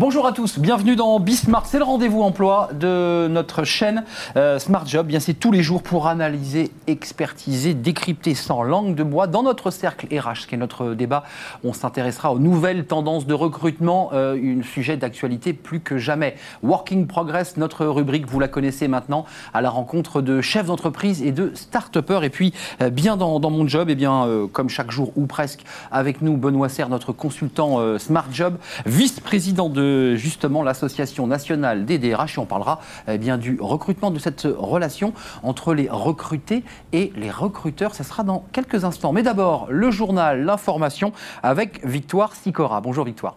Bonjour à tous, bienvenue dans Bismart. C'est le rendez-vous emploi de notre chaîne euh, Smart Job. Bien, c'est tous les jours pour analyser, expertiser, décrypter sans langue de bois. Dans notre cercle RH, qui est notre débat, on s'intéressera aux nouvelles tendances de recrutement, euh, un sujet d'actualité plus que jamais. Working Progress, notre rubrique, vous la connaissez maintenant, à la rencontre de chefs d'entreprise et de start-upers. Et puis, euh, bien dans, mon job, et bien comme chaque jour ou presque, avec nous Benoît Serre, notre consultant Smart Job, vice-président de justement l'association nationale des DRH et on parlera eh bien du recrutement de cette relation entre les recrutés et les recruteurs. Ça sera dans quelques instants. Mais d'abord, le journal, l'information avec Victoire Sicora. Bonjour Victoire.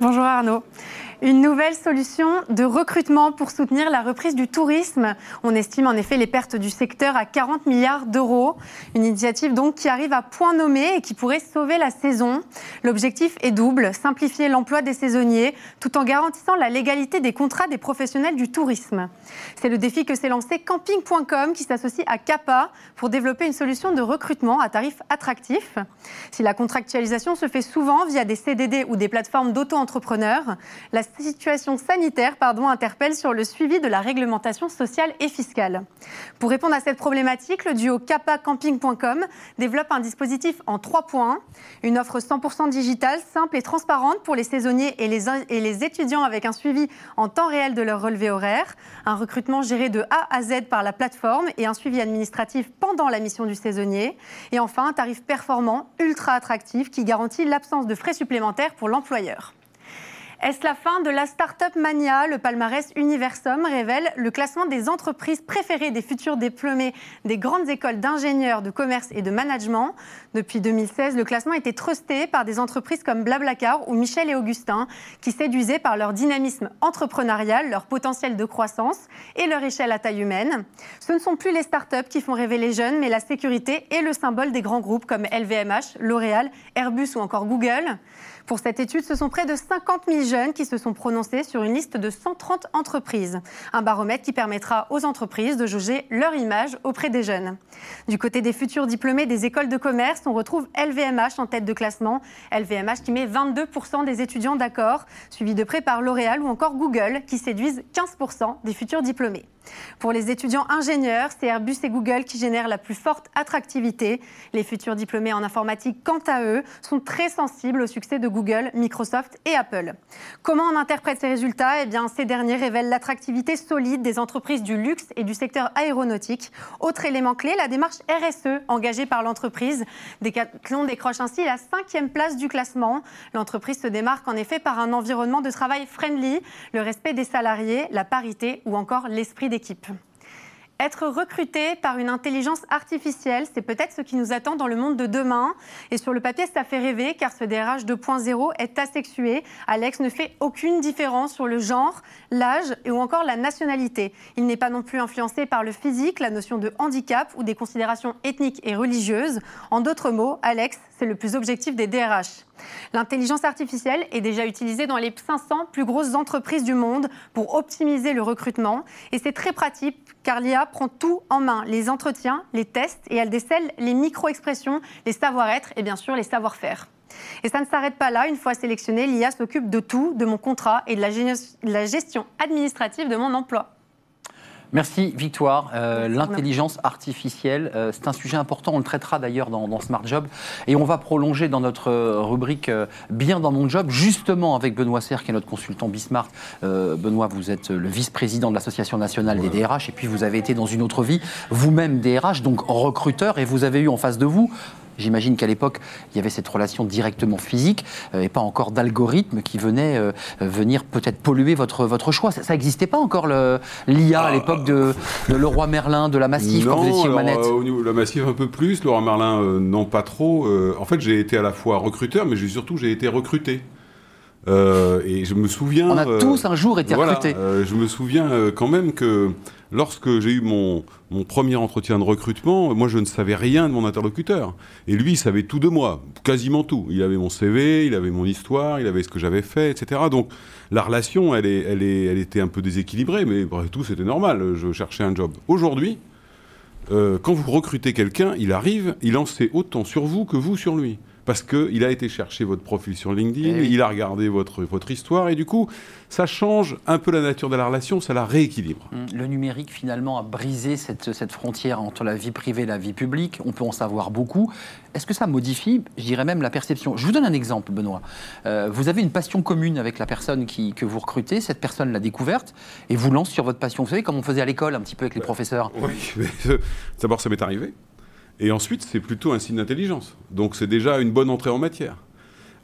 Bonjour Arnaud. Une nouvelle solution de recrutement pour soutenir la reprise du tourisme. On estime en effet les pertes du secteur à 40 milliards d'euros. Une initiative donc qui arrive à point nommé et qui pourrait sauver la saison. L'objectif est double, simplifier l'emploi des saisonniers tout en garantissant la légalité des contrats des professionnels du tourisme. C'est le défi que s'est lancé camping.com qui s'associe à CAPA pour développer une solution de recrutement à tarif attractif. Si la contractualisation se fait souvent via des CDD ou des plateformes d'auto-entrepreneurs, la situation sanitaire interpelle sur le suivi de la réglementation sociale et fiscale. Pour répondre à cette problématique, le duo capacamping.com développe un dispositif en trois points. Une offre 100% digitale, simple et transparente pour les saisonniers et les, et les étudiants avec un suivi en temps réel de leur relevé horaire. Un recrutement géré de A à Z par la plateforme et un suivi administratif pendant la mission du saisonnier. Et enfin, un tarif performant, ultra attractif, qui garantit l'absence de frais supplémentaires pour l'employeur. Est-ce la fin de la Startup Mania? Le palmarès Universum révèle le classement des entreprises préférées des futurs diplômés des grandes écoles d'ingénieurs, de commerce et de management. Depuis 2016, le classement été trusté par des entreprises comme Blablacar ou Michel et Augustin, qui séduisaient par leur dynamisme entrepreneurial, leur potentiel de croissance et leur échelle à taille humaine. Ce ne sont plus les startups qui font rêver les jeunes, mais la sécurité et le symbole des grands groupes comme LVMH, L'Oréal, Airbus ou encore Google. Pour cette étude, ce sont près de 50 000 jeunes qui se sont prononcés sur une liste de 130 entreprises. Un baromètre qui permettra aux entreprises de jauger leur image auprès des jeunes. Du côté des futurs diplômés des écoles de commerce, on retrouve LVMH en tête de classement. LVMH qui met 22% des étudiants d'accord, suivi de près par L'Oréal ou encore Google qui séduisent 15% des futurs diplômés. Pour les étudiants ingénieurs, c'est Airbus et Google qui génèrent la plus forte attractivité. Les futurs diplômés en informatique, quant à eux, sont très sensibles au succès de Google, Microsoft et Apple. Comment on interprète ces résultats? Eh bien, ces derniers révèlent l'attractivité solide des entreprises du luxe et du secteur aéronautique. Autre élément clé, la démarche RSE engagée par l'entreprise. Decathlon décroche ainsi la cinquième place du classement. L'entreprise se démarque en effet par un environnement de travail friendly, le respect des salariés, la parité ou encore l'esprit d'équipe. Être recruté par une intelligence artificielle, c'est peut-être ce qui nous attend dans le monde de demain. Et sur le papier, ça fait rêver car ce DRH 2.0 est asexué. Alex ne fait aucune différence sur le genre, l'âge ou encore la nationalité. Il n'est pas non plus influencé par le physique, la notion de handicap ou des considérations ethniques et religieuses. En d'autres mots, Alex, c'est le plus objectif des DRH. L'intelligence artificielle est déjà utilisée dans les 500 plus grosses entreprises du monde pour optimiser le recrutement. Et c'est très pratique car l'IA prend tout en main, les entretiens, les tests, et elle décèle les micro-expressions, les savoir-être et bien sûr les savoir-faire. Et ça ne s'arrête pas là. Une fois sélectionné, l'IA s'occupe de tout, de mon contrat et de la gestion administrative de mon emploi. Merci Victoire. Euh, l'intelligence artificielle, euh, c'est un sujet important. On le traitera d'ailleurs dans, Smart Job. Et on va prolonger dans notre euh, rubrique Bien dans mon job, justement avec Benoît Serre, qui est notre consultant Bismart. Benoît, vous êtes le vice-président de l'Association nationale des DRH. Et puis vous avez été dans une autre vie, vous-même DRH, donc recruteur. Et vous avez eu en face de vous J'imagine qu'à l'époque, il y avait cette relation directement physique euh, et pas encore d'algorithme qui venait euh, venir peut-être polluer votre, votre choix. Ça n'existait pas encore l'IA à ah, l'époque de, de Leroy Merlin, de la Massif, quand vous étiez aux manettes Au niveau de la Massif, un peu plus. Leroy Merlin, non pas trop. en fait, j'ai été à la fois recruteur, mais surtout, j'ai été recruté. et je me souviens. On a tous un jour été recrutés. je me souviens quand même que lorsque j'ai eu mon, premier entretien de recrutement, moi je ne savais rien de mon interlocuteur. Et lui, il savait tout de moi, quasiment tout. Il avait mon CV, il avait mon histoire, il avait ce que j'avais fait, etc. Donc la relation, elle, était un peu déséquilibrée, mais bref, tout c'était normal. Je cherchais un job. Aujourd'hui, euh, quand vous recrutez quelqu'un, il arrive, il en sait autant sur vous que vous sur lui. Parce qu'il a été chercher votre profil sur LinkedIn, Eh oui. il a regardé votre, votre histoire, et du coup, ça change un peu la nature de la relation, ça la rééquilibre. Hum, Le numérique, finalement, a brisé cette, cette frontière entre la vie privée et la vie publique. On peut en savoir beaucoup. Est-ce que ça modifie, je dirais même, la perception? Je vous donne un exemple, Benoît. Euh, vous avez une passion commune avec la personne qui, que vous recrutez. Cette personne l'a découverte et vous lance sur votre passion. Vous savez, comme on faisait à l'école, un petit peu avec les professeurs. Oui, mais euh, d'abord, ça m'est arrivé. Et ensuite, c'est plutôt un signe d'intelligence. Donc, c'est déjà une bonne entrée en matière.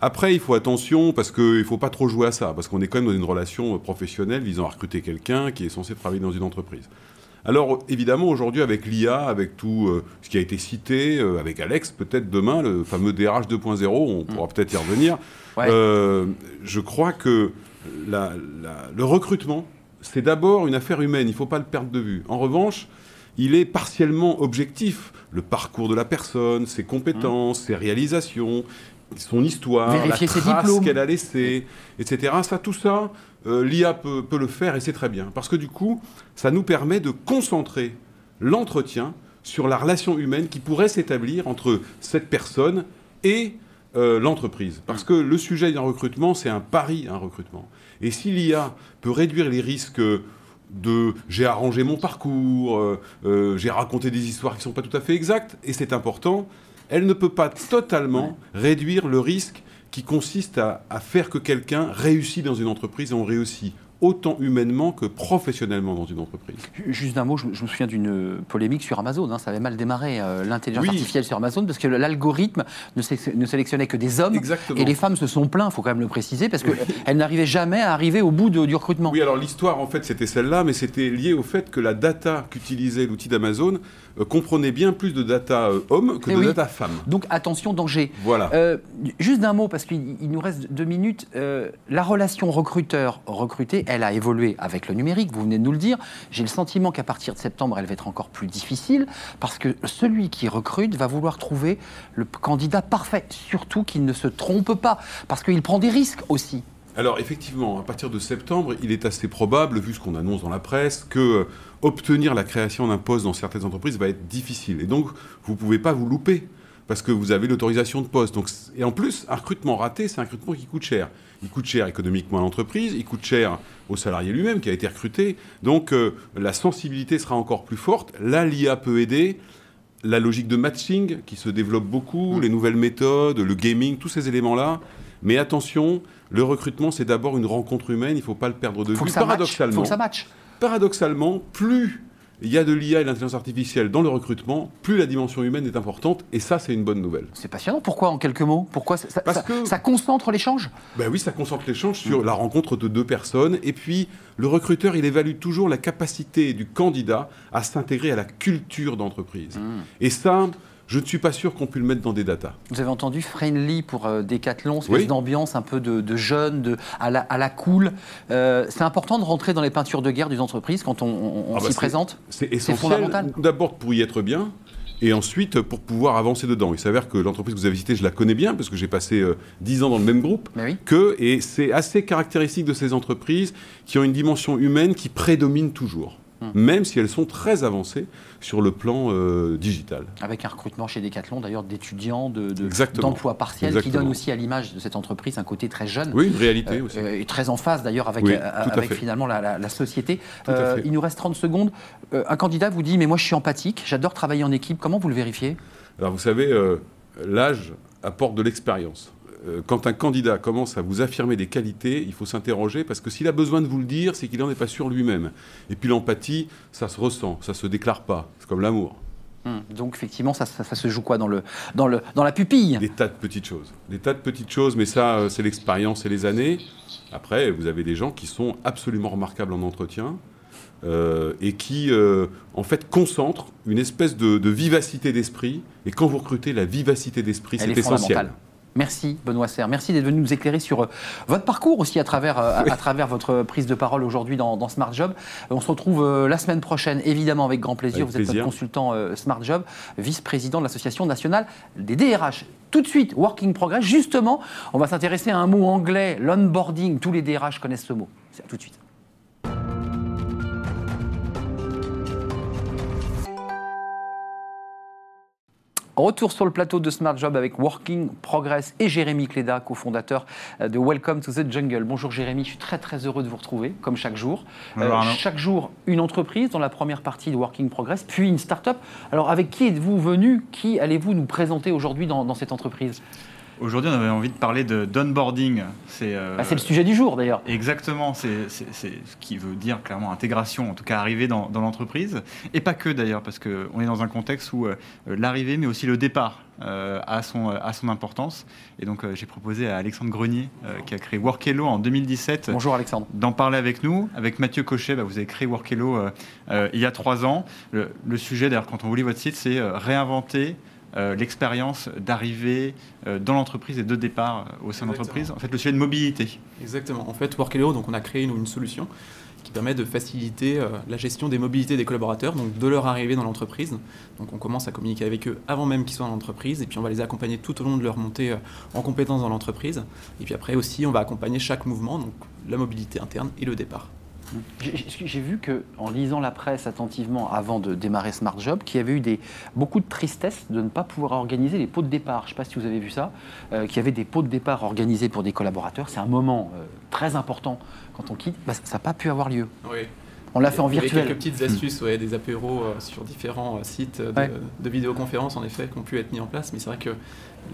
Après, il faut attention parce qu'il ne faut pas trop jouer à ça, parce qu'on est quand même dans une relation professionnelle visant à recruter quelqu'un qui est censé travailler dans une entreprise. Alors, évidemment, aujourd'hui, avec l'IA, avec tout euh, ce qui a été cité, euh, avec Alex, peut-être demain, le fameux DRH 2.0, on pourra peut-être y revenir. Ouais. Euh, je crois que la- la- le recrutement, c'est d'abord une affaire humaine, il ne faut pas le perdre de vue. En revanche, il est partiellement objectif. Le parcours de la personne, ses compétences, ses réalisations, son histoire, Vérifier la trace qu'elle a laissée, etc. Ça, tout ça, euh, l'IA peut, peut le faire et c'est très bien. Parce que du coup, ça nous permet de concentrer l'entretien sur la relation humaine qui pourrait s'établir entre cette personne et euh, l'entreprise. Parce que le sujet d'un recrutement, c'est un pari, un recrutement. Et si l'IA peut réduire les risques de j'ai arrangé mon parcours, euh, euh, j'ai raconté des histoires qui ne sont pas tout à fait exactes, et c'est important, elle ne peut pas totalement réduire le risque qui consiste à, à faire que quelqu'un réussit dans une entreprise et on réussit autant humainement que professionnellement dans une entreprise. Juste un mot, je, je me souviens d'une polémique sur Amazon. hein, ça avait mal démarré, euh, l'intelligence Oui. artificielle sur Amazon, parce que l'algorithme ne, sé- ne sélectionnait que des hommes. Exactement. Et les femmes se sont plaints, il faut quand même le préciser, parce qu'elles n'arrivaient jamais à arriver au bout de- du recrutement. Oui, alors l'histoire, en fait, c'était celle-là, mais c'était lié au fait que la data qu'utilisait l'outil d'Amazon euh, comprenait bien plus de data euh, hommes que Eh de oui. data femmes. Donc attention, danger. Voilà. Euh, juste d'un mot, parce qu'il il nous reste deux minutes. La relation recruteur-recruté, elle a évolué avec le numérique, vous venez de nous le dire. J'ai le sentiment qu'à partir de septembre, elle va être encore plus difficile, parce que celui qui recrute va vouloir trouver le candidat parfait, surtout qu'il ne se trompe pas, parce qu'il prend des risques aussi. Alors effectivement, à partir de septembre, il est assez probable, vu ce qu'on annonce dans la presse, que euh, obtenir la création d'un poste dans certaines entreprises va être difficile. Et donc, vous ne pouvez pas vous louper, parce que vous avez l'autorisation de poste. Donc, et en plus, un recrutement raté, c'est un recrutement qui coûte cher. Il coûte cher économiquement à l'entreprise, il coûte cher au salarié lui-même qui a été recruté. Donc, euh, la sensibilité sera encore plus forte. Là, l'IA peut aider. La logique de matching qui se développe beaucoup, les nouvelles méthodes, le gaming, tous ces éléments-là. Mais attention, le recrutement, c'est d'abord une rencontre humaine, il ne faut pas le perdre de Faut vue. que ça matche. Paradoxalement, Faut que ça matche. paradoxalement, plus il y a de l'IA et de l'intelligence artificielle dans le recrutement, plus la dimension humaine est importante, et ça, c'est une bonne nouvelle. C'est passionnant. Pourquoi, en quelques mots? Pourquoi ça, ça- Parce que- ça concentre l'échange? Ben oui, ça concentre l'échange sur la rencontre de deux personnes. Et puis, le recruteur, il évalue toujours la capacité du candidat à s'intégrer à la culture d'entreprise. Et ça, je ne suis pas sûr qu'on puisse le mettre dans des datas. Vous avez entendu friendly pour euh, Decathlon, espèce Oui. d'ambiance un peu de, de jeune, de, à, la, à la cool. Euh, c'est important de rentrer dans les peintures de guerre d'une entreprise quand on, on- on Ah bah s'y présente? C'est essentiel, d'abord pour y être bien, et ensuite pour pouvoir avancer dedans. Il s'avère que l'entreprise que vous avez citée, je la connais bien, parce que j'ai passé euh, 10 ans dans le même groupe, oui. que, et c'est assez caractéristique de ces entreprises qui ont une dimension humaine qui prédomine toujours, Hmm. même si elles sont très avancées sur le plan euh, digital. Avec un recrutement chez Decathlon, d'ailleurs, d'étudiants, de, de- Exactement. d'emplois partiels, qui donne aussi à l'image de cette entreprise un côté très jeune. Oui, une réalité Euh, aussi. euh, et très en phase d'ailleurs avec, Oui, finalement la, la- la société. Euh, il nous reste 30 secondes. Un candidat vous dit Mais moi je suis empathique, j'adore travailler en équipe. Comment vous le vérifiez? Alors vous savez, l'âge apporte de l'expérience. Euh, Quand un candidat commence à vous affirmer des qualités, il faut s'interroger parce que s'il a besoin de vous le dire, c'est qu'il n'en est pas sûr lui-même. Et puis l'empathie, ça se ressent, ça se déclare pas. C'est comme l'amour. Hum, Donc effectivement, ça, ça- ça se joue quoi dans, le, dans, le, dans la pupille? Des tas de petites choses. Des tas de petites choses, mais ça, euh, c'est l'expérience et les années. Après, vous avez des gens qui sont absolument remarquables en entretien euh, et qui, euh, en fait, concentrent une espèce de, de vivacité d'esprit. Et quand vous recrutez, la vivacité d'esprit, c'est est essentiel. Merci Benoît Serre, merci d'être venu nous éclairer sur euh, votre parcours aussi à travers, euh, à, à travers votre prise de parole aujourd'hui dans, dans Smart Job. Euh, on se retrouve la semaine prochaine, évidemment avec grand plaisir. Avec Vous êtes notre consultant Smart Job, vice-président de l'Association nationale des DRH. Tout de suite, Working Progress, justement, on va s'intéresser à un mot anglais, l'onboarding. Tous les DRH connaissent ce mot. C'est à tout de suite. Retour sur le plateau de Smart Job avec Working Progress et Jérémy Cléda, cofondateur euh, de Welcome to the Jungle. Bonjour Jérémy, je suis très très heureux de vous retrouver, comme chaque jour. Euh, chaque jour, une entreprise dans la première partie de Working Progress, puis une start-up. Alors avec qui êtes-vous venu? Qui allez-vous nous présenter aujourd'hui dans, dans cette entreprise? Aujourd'hui, on avait envie de parler de d'onboarding. C'est euh, bah, le sujet du jour d'ailleurs. Exactement, c'est ce qui veut dire clairement intégration, en tout cas arriver dans, dans l'entreprise. Et pas que d'ailleurs, parce qu'on est dans un contexte où euh, l'arrivée, mais aussi le départ euh, a, son, a son importance. Et donc j'ai proposé à Alexandre Grenier, qui a créé Workello en 2017. Bonjour Alexandre. D'en parler avec nous. Avec Mathieu Cochet, bah, vous avez créé Workello il y a trois ans. Le, le sujet d'ailleurs, quand on vous lit votre site, c'est réinventer euh, l'expérience d'arrivée euh, dans l'entreprise et de départ euh, au sein de l'entreprise. En fait, le sujet de mobilité. Exactement. En fait, Workello, donc on a créé une, solution qui permet de faciliter la gestion des mobilités des collaborateurs, donc de leur arrivée dans l'entreprise. Donc on commence à communiquer avec eux avant même qu'ils soient dans l'entreprise, et puis on va les accompagner tout au long de leur montée en compétences dans l'entreprise. Et puis après aussi, on va accompagner chaque mouvement, donc la mobilité interne et le départ. J'ai vu que, en lisant la presse attentivement avant de démarrer Smart Job, qu'il y avait eu des, beaucoup de tristesse de ne pas pouvoir organiser les pots de départ. Je ne sais pas si vous avez vu ça, euh, qu'il y avait des pots de départ organisés pour des collaborateurs. C'est un moment euh, très important quand on quitte. Bah, ça n'a pas pu avoir lieu. Oui. On l'a fait en virtuel. Il y a quelques petites astuces, ouais, des apéros euh, sur différents sites de, de vidéoconférence en effet qui ont pu être mis en place, mais c'est vrai que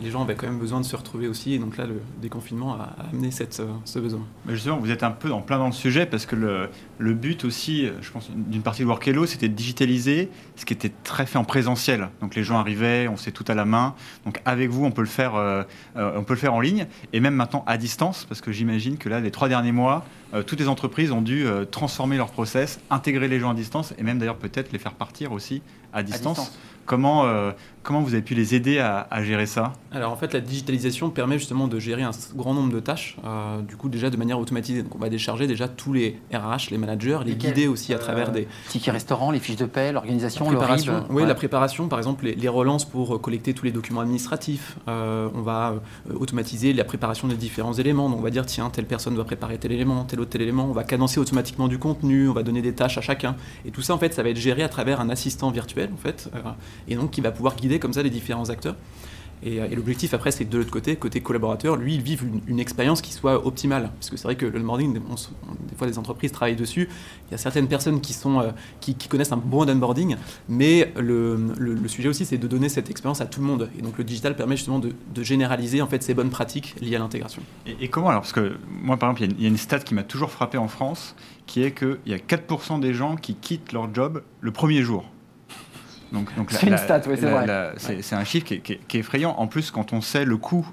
les gens avaient quand même besoin de se retrouver aussi. Et donc là, le déconfinement a, amené cette, euh, ce besoin. Mais justement, vous êtes un peu en plein dans le sujet parce que le, le but aussi, je pense, d'une partie de Workello, c'était de digitaliser ce qui était très fait en présentiel. Donc les gens arrivaient, on sait tout à la main. Donc avec vous, on peut le faire, euh, euh, on peut le faire en ligne et même maintenant à distance parce que j'imagine que là, les trois derniers mois, toutes les entreprises ont dû transformer leur process, intégrer les gens à distance et même d'ailleurs peut-être les faire partir aussi à distance. Comment, euh, comment vous avez pu les aider à, gérer ça Alors en fait, la digitalisation permet justement de gérer un grand nombre de tâches, euh, du coup déjà de manière automatisée. Donc on va décharger déjà tous les RH, les managers, les guider aussi à travers euh, des tickets restaurants, les fiches de paie, l'organisation, la préparation. oui, la préparation, par exemple, les, relances pour collecter tous les documents administratifs. on va automatiser la préparation des différents éléments. Donc on va dire tiens, telle personne doit préparer tel élément, tel autre tel élément. On va cadencer automatiquement du contenu, on va donner des tâches à chacun. Et tout ça en fait, ça va être géré à travers un assistant virtuel en fait et donc qui va pouvoir guider comme ça les différents acteurs. Et, euh, l'objectif après, c'est de l'autre côté, côté collaborateur, lui, il vive une, expérience qui soit optimale. Parce que c'est vrai que le des fois, des entreprises travaillent dessus. Il y a certaines personnes qui, sont, euh, qui, connaissent un bon onboarding, mais le, sujet aussi, c'est de donner cette expérience à tout le monde. Et donc le digital permet justement de, généraliser en fait ces bonnes pratiques liées à l'intégration. Et, comment alors Parce que moi, par exemple, il y, a une stat qui m'a toujours frappé en France, qui est qu'il y a 4% des gens qui quittent leur job le premier jour. C'est une stat, oui, c'est vrai. C'est un chiffre qui est, effrayant. En plus, quand on sait le coût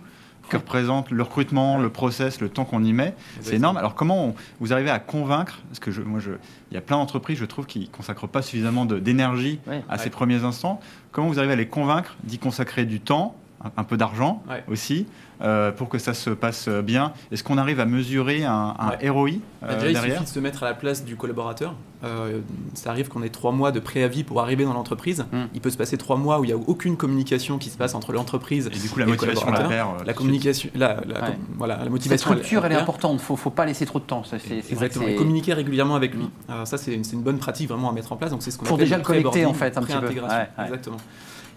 que représente le recrutement, le process, le temps qu'on y met, c'est énorme. Alors comment vous arrivez à convaincre Parce que je, moi, je, il y a plein d'entreprises, je trouve, qui ne consacrent pas suffisamment d'énergie à ces premiers instants. Comment vous arrivez à les convaincre d'y consacrer du temps, un, peu d'argent aussi, euh, pour que ça se passe bien Est-ce qu'on arrive à mesurer un, ROI euh, Déjà, il suffit de se mettre à la place du collaborateur. Euh, ça arrive qu'on ait trois mois de préavis pour arriver dans l'entreprise. Hmm. Il peut se passer trois mois où il n'y a aucune communication qui se passe entre l'entreprise et du coup la motivation la perd. la communication, la, voilà, la motivation. Cette structure, elle, est importante. Il faut, faut pas laisser trop de temps. Ça, Exactement. Et communiquer régulièrement avec lui. Hmm. ça, c'est une, une, bonne pratique vraiment à mettre en place. Donc c'est ce qu'on pour déjà le connecter en fait un petit peu. Exactement.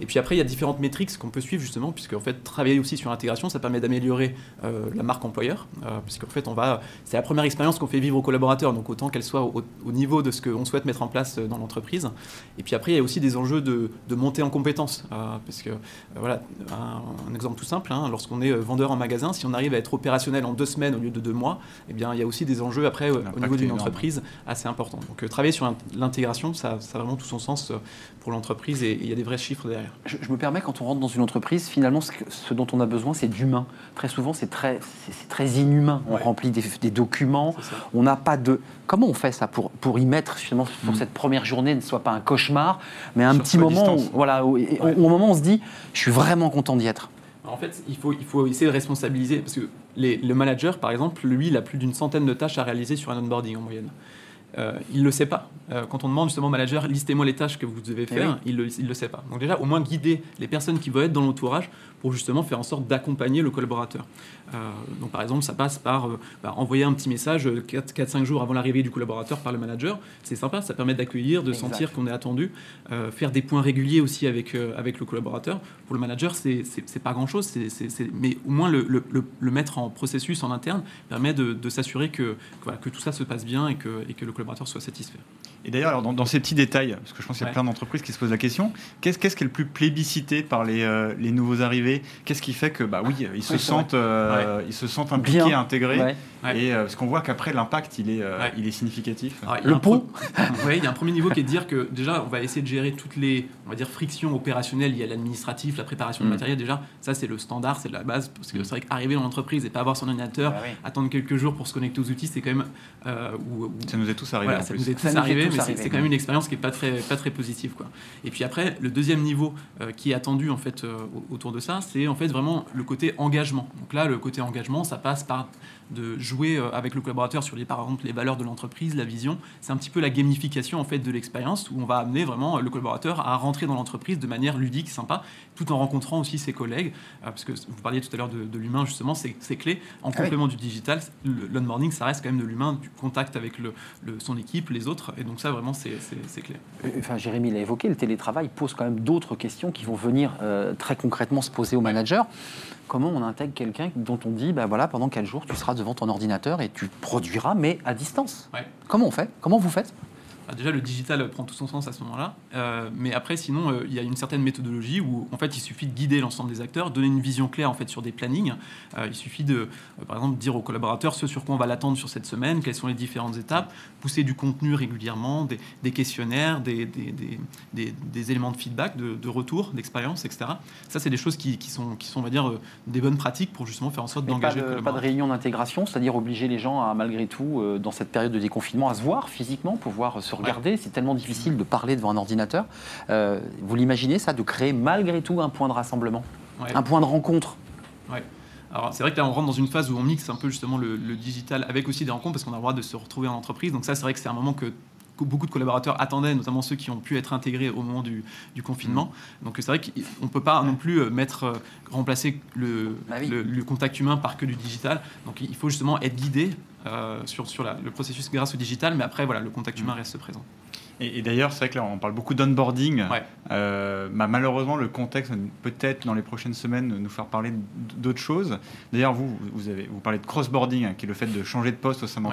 Et puis après, il y a différentes métriques qu'on peut suivre justement, puisque en fait, travailler aussi sur l'intégration, ça permet d'améliorer euh, la marque employeur, euh, puisqu'en fait, on va, c'est la première expérience qu'on fait vivre aux collaborateurs, donc autant qu'elle soit au, niveau de ce qu'on souhaite mettre en place euh, dans l'entreprise. Et puis après, il y a aussi des enjeux de, de montée en compétences, parce que voilà, un, exemple tout simple, hein, lorsqu'on est vendeur en magasin, si on arrive à être opérationnel en deux semaines au lieu de deux mois, eh bien, il y a aussi des enjeux après au niveau d'une entreprise assez importants. Donc travailler sur l'intégration, ça, ça, a vraiment tout son sens pour l'entreprise et il y a des vrais chiffres derrière. Je, me permets, quand on rentre dans une entreprise, finalement, ce, dont on a besoin, c'est d'humain. Très souvent, c'est très, très inhumain. On remplit des, documents, on n'a pas de... Comment on fait ça pour, pour y mettre, finalement, pour mm. cette première journée ne soit pas un cauchemar, mais un petit moment où, voilà, au moment où on se dit, je suis vraiment content d'y être en fait, il faut, il faut essayer de responsabiliser, parce que le manager, par exemple, lui, il a plus d'une centaine de tâches à réaliser sur un onboarding en moyenne. Euh, il ne le sait pas. Euh, quand on demande justement au manager, listez-moi les tâches que vous devez faire, oui. il ne le, sait pas. Donc déjà, au moins guider les personnes qui vont être dans l'entourage pour justement faire en sorte d'accompagner le collaborateur. Euh, donc par exemple, ça passe par euh, bah, envoyer un petit message 4-5 jours avant l'arrivée du collaborateur par le manager. C'est sympa, ça permet d'accueillir, de Exact. sentir qu'on est attendu. Euh, faire des points réguliers aussi avec, euh, avec le collaborateur. Pour le manager, c'est pas grand-chose, mais au moins le, le- le- le mettre en processus en interne permet de, de s'assurer que, que, voilà, que tout ça se passe bien et que, et que le collaborateur soit satisfait. Et d'ailleurs, alors, dans, dans ces petits détails, parce que je pense qu'il y a Ouais. plein d'entreprises qui se posent la question, qu'est-ce qu'est-ce qui est le plus plébiscité par les, euh, les nouveaux arrivés? Qu'est-ce qui fait que, bah oui, ils se sentent, euh, ils se sentent impliqués, Bien. intégrés, Ouais. Et euh, parce qu'on voit qu'après l'impact, il est, euh, Ouais. il est significatif. Alors, Le pont Ouais, il y a un premier niveau qui est de dire que déjà, on va essayer de gérer toutes les on va dire, frictions opérationnelles liées à l'administratif, la préparation Mm. du matériel. Déjà, ça, c'est le standard, c'est la base. Parce que c'est vrai qu'arriver dans l'entreprise et pas avoir son ordinateur, Bah oui. attendre quelques jours pour se connecter aux outils, c'est quand même. euh, ou- ou- Ça nous est tous arrivé Voilà, en ça plus. nous est Ça tous arrivé, tous mais c'est- quand même une expérience qui est pas très, pas très positive. Quoi. Et puis après, le deuxième niveau euh, qui est attendu en fait, euh, au- autour de ça, c'est en fait vraiment le côté engagement. Donc là, le côté engagement, ça passe par de jouer euh, avec le collaborateur sur les, par exemple, les valeurs de l'entreprise, la vision. C'est un petit peu la gamification en fait, de l'expérience où on va amener vraiment le collaborateur à rentrer dans l'entreprise de manière ludique, sympa, tout en rencontrant aussi ses collègues. euh, parce que vous parliez tout à l'heure de, de l'humain, justement, c'est clé. En Ah oui. complément du digital, l'onboarding, ça reste quand même de l'humain, du contact avec le, le- son équipe, les autres. Et donc ça, vraiment, c'est c'est clé. Euh, Enfin, Jérémy l'a évoqué, le télétravail pose quand même d'autres questions qui vont venir euh, très concrètement se poser au manager. Comment on intègre quelqu'un dont on dit, bah voilà, pendant 4 jours, tu seras devant ton ordinateur et tu produiras, mais à distance? Ouais. Comment on fait? Comment vous faites? Déjà, le digital prend tout son sens à ce moment-là. Euh, mais après, sinon, euh, il y a une certaine méthodologie où, en fait, il suffit de guider l'ensemble des acteurs, donner une vision claire en fait sur des plannings. Euh, il suffit de, par exemple, dire aux collaborateurs ce sur quoi on va l'attendre sur cette semaine, quelles sont les différentes étapes, pousser du contenu régulièrement, des, des questionnaires, des, éléments de feedback, de, de retour, d'expérience, etc. Ça, c'est des choses qui, qui sont, qui sont, on va dire, des bonnes pratiques pour justement faire en sorte pas d'engager le pas de réunion d'intégration, c'est-à-dire obliger les gens à, malgré tout, dans cette période de déconfinement, à se voir physiquement, pouvoir se regarder. C'est tellement difficile de parler devant un ordinateur. Euh, vous l'imaginez, ça, de créer malgré tout un point de rassemblement, Ouais. un point de rencontre Alors c'est vrai que là on rentre dans une phase où on mixe un peu justement le, le digital avec aussi des rencontres parce qu'on a le droit de se retrouver en entreprise. Donc ça c'est vrai que c'est un moment que beaucoup de collaborateurs attendaient, notamment ceux qui ont pu être intégrés au moment du, du confinement. Donc c'est vrai qu'on ne peut pas non plus euh, mettre, euh, remplacer le, Bah oui. le, le contact humain par que du digital. Donc il faut justement être guidé euh, sur, sur la- le processus grâce au digital, mais après voilà, le contact humain reste présent. Et, et d'ailleurs, c'est vrai que là, on parle beaucoup d'onboarding. Ouais. Euh, bah, malheureusement, le contexte peut-être dans les prochaines semaines nous faire parler d'autres choses. D'ailleurs, vous, vous, avez, vous parlez de crossboarding, hein, qui est le fait de changer de poste au sein de Ouais.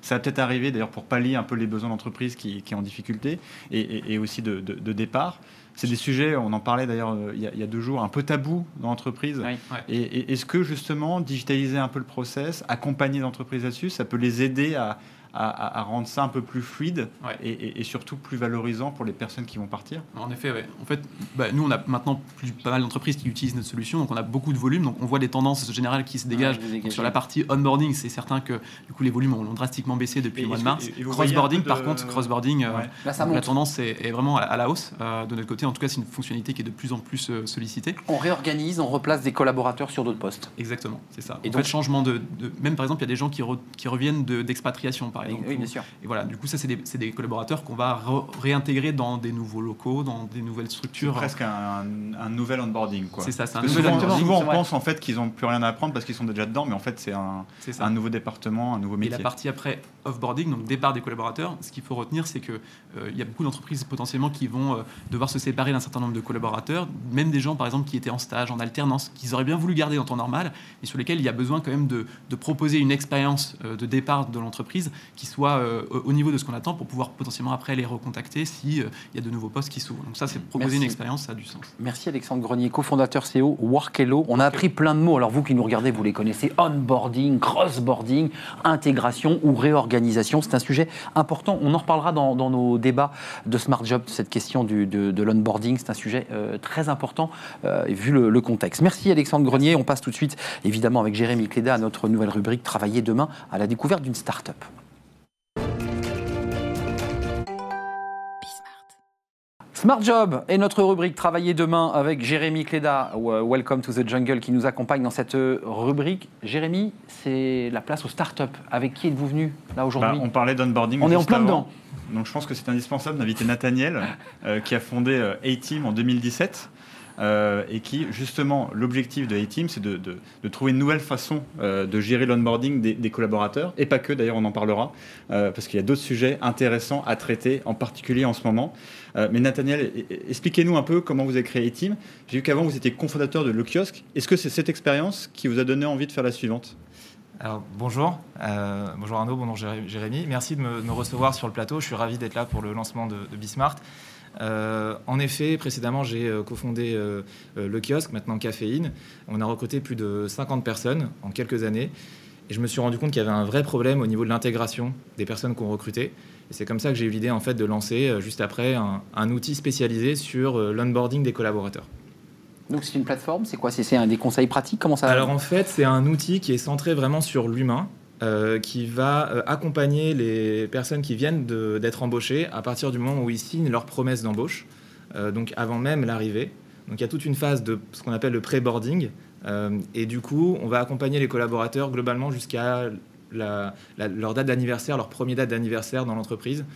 Ça va peut-être arriver, d'ailleurs, pour pallier un peu les besoins d'entreprise qui, qui est en difficulté et, et- et aussi de, de- de départ. C'est des sujets, on en parlait d'ailleurs euh, il y, a- il y a deux jours, un peu tabou dans l'entreprise. Oui. Ouais. Et, et est-ce que justement, digitaliser un peu le process, accompagner l'entreprise là-dessus, ça peut les aider à, à- à- à rendre ça un peu plus fluide Ouais. et, et- et surtout plus valorisant pour les personnes qui vont partir En effet, ouais. En fait, bah, nous, on a maintenant plus, pas mal d'entreprises qui utilisent notre solution, donc on a beaucoup de volume, donc on voit des tendances générales qui se dégagent. Donc, sur la partie onboarding, c'est certain que du coup les volumes ont drastiquement baissé depuis Et le mois de mars. Crossboarding, peu par de- contre, crossboarding, euh, Ouais. Là, ça la tendance est, est vraiment à, à la hausse euh, de notre côté. En tout cas, c'est une fonctionnalité qui est de plus en plus euh, sollicitée. On réorganise, on replace des collaborateurs sur d'autres postes. Exactement, c'est ça. Et en donc- fait, changement de, de- même par exemple, il y a des gens qui, re- qui reviennent de- d'expatriation, par exemple. oui, bien sûr. Et voilà, du coup, ça, c'est des, collaborateurs qu'on va re- réintégrer dans des nouveaux locaux, dans des nouvelles C'est structures. presque un, un nouvel onboarding. quoi. C'est ça, c'est un Parce que nouvel souvent, onboarding, souvent, on pense en fait qu'ils n'ont plus rien à apprendre parce qu'ils sont déjà dedans, mais en fait c'est un, nouveau département, un nouveau Et métier. la partie après offboarding, donc départ des collaborateurs, ce qu'il faut retenir, c'est que euh, il y a beaucoup d'entreprises potentiellement qui vont euh, devoir se séparer d'un certain nombre de collaborateurs, même des gens par exemple qui étaient en stage, en alternance, qu'ils auraient bien voulu garder en temps normal, mais sur lesquels il y a besoin quand même de, de proposer une expérience euh, de départ de l'entreprise qui soit euh, au au niveau de ce qu'on attend pour pouvoir potentiellement après les recontacter si euh, il y a de nouveaux postes qui s'ouvrent. Donc ça, c'est proposer Merci. une expérience, ça a du sens. Merci Alexandre Grenier, cofondateur CEO Workello. On a appris plein de mots. Alors vous qui nous regardez, vous les connaissez. Onboarding, crossboarding, intégration ou réorganisation. C'est un sujet important. On en reparlera dans, dans nos débats de Smart Job, cette question du- de, de l'onboarding. C'est un sujet euh, très important euh, vu le, le contexte. Merci Alexandre Grenier. On passe tout de suite, évidemment, avec Jérémy Cléda à notre nouvelle rubrique Travailler demain à la découverte d'une start-up. Smart Job est notre rubrique Travailler demain avec Jérémy Cléda, euh, Welcome to the Jungle, qui nous accompagne dans cette euh, rubrique. Jérémy, c'est la place aux startups. Avec qui êtes-vous venu là aujourd'hui Bah, on parlait d'onboarding. On est en plein avant. dedans. Donc je pense que c'est indispensable d'inviter Nathaniel, euh, qui a fondé A-Team en 2017. Euh, et qui, justement, l'objectif de A-Team, c'est de, trouver une nouvelle façon euh, de gérer l'onboarding des, collaborateurs, et pas que, d'ailleurs, on en parlera, euh, parce qu'il y a d'autres sujets intéressants à traiter, en particulier en ce moment. Mais Nathaniel, e- e- expliquez-nous un peu comment vous avez créé A-Team. J'ai vu qu'avant, vous étiez cofondateur de Le Kiosque. Est-ce que c'est cette expérience qui vous a donné envie de faire la suivante? Alors, bonjour, bonjour Arnaud, bonjour Jéré- Jérémy. Merci de me, recevoir sur le plateau. Je suis ravi d'être là pour le lancement de Bismart. Euh, en effet, précédemment, j'ai euh, cofondé euh, le kiosque, maintenant Caféine. On a recruté plus de 50 personnes en quelques années. Et je me suis rendu compte qu'il y avait un vrai problème au niveau de l'intégration des personnes qu'on recrutait. Et c'est comme ça que j'ai eu l'idée en fait, de lancer, juste après, un, un outil spécialisé sur l'onboarding des collaborateurs. Donc c'est une plateforme, c'est quoi? C'est des conseils pratiques? Comment ça Alors en fait, c'est un outil qui est centré vraiment sur l'humain, euh, qui va euh, accompagner les personnes qui viennent d'être embauchées à partir du moment où ils signent leur promesse d'embauche, euh, donc avant même l'arrivée. Donc il y a toute une phase de ce qu'on appelle le pré-boarding, et du coup, on va accompagner les collaborateurs globalement jusqu'à leur date d'anniversaire, leur première date d'anniversaire dans l'entreprise.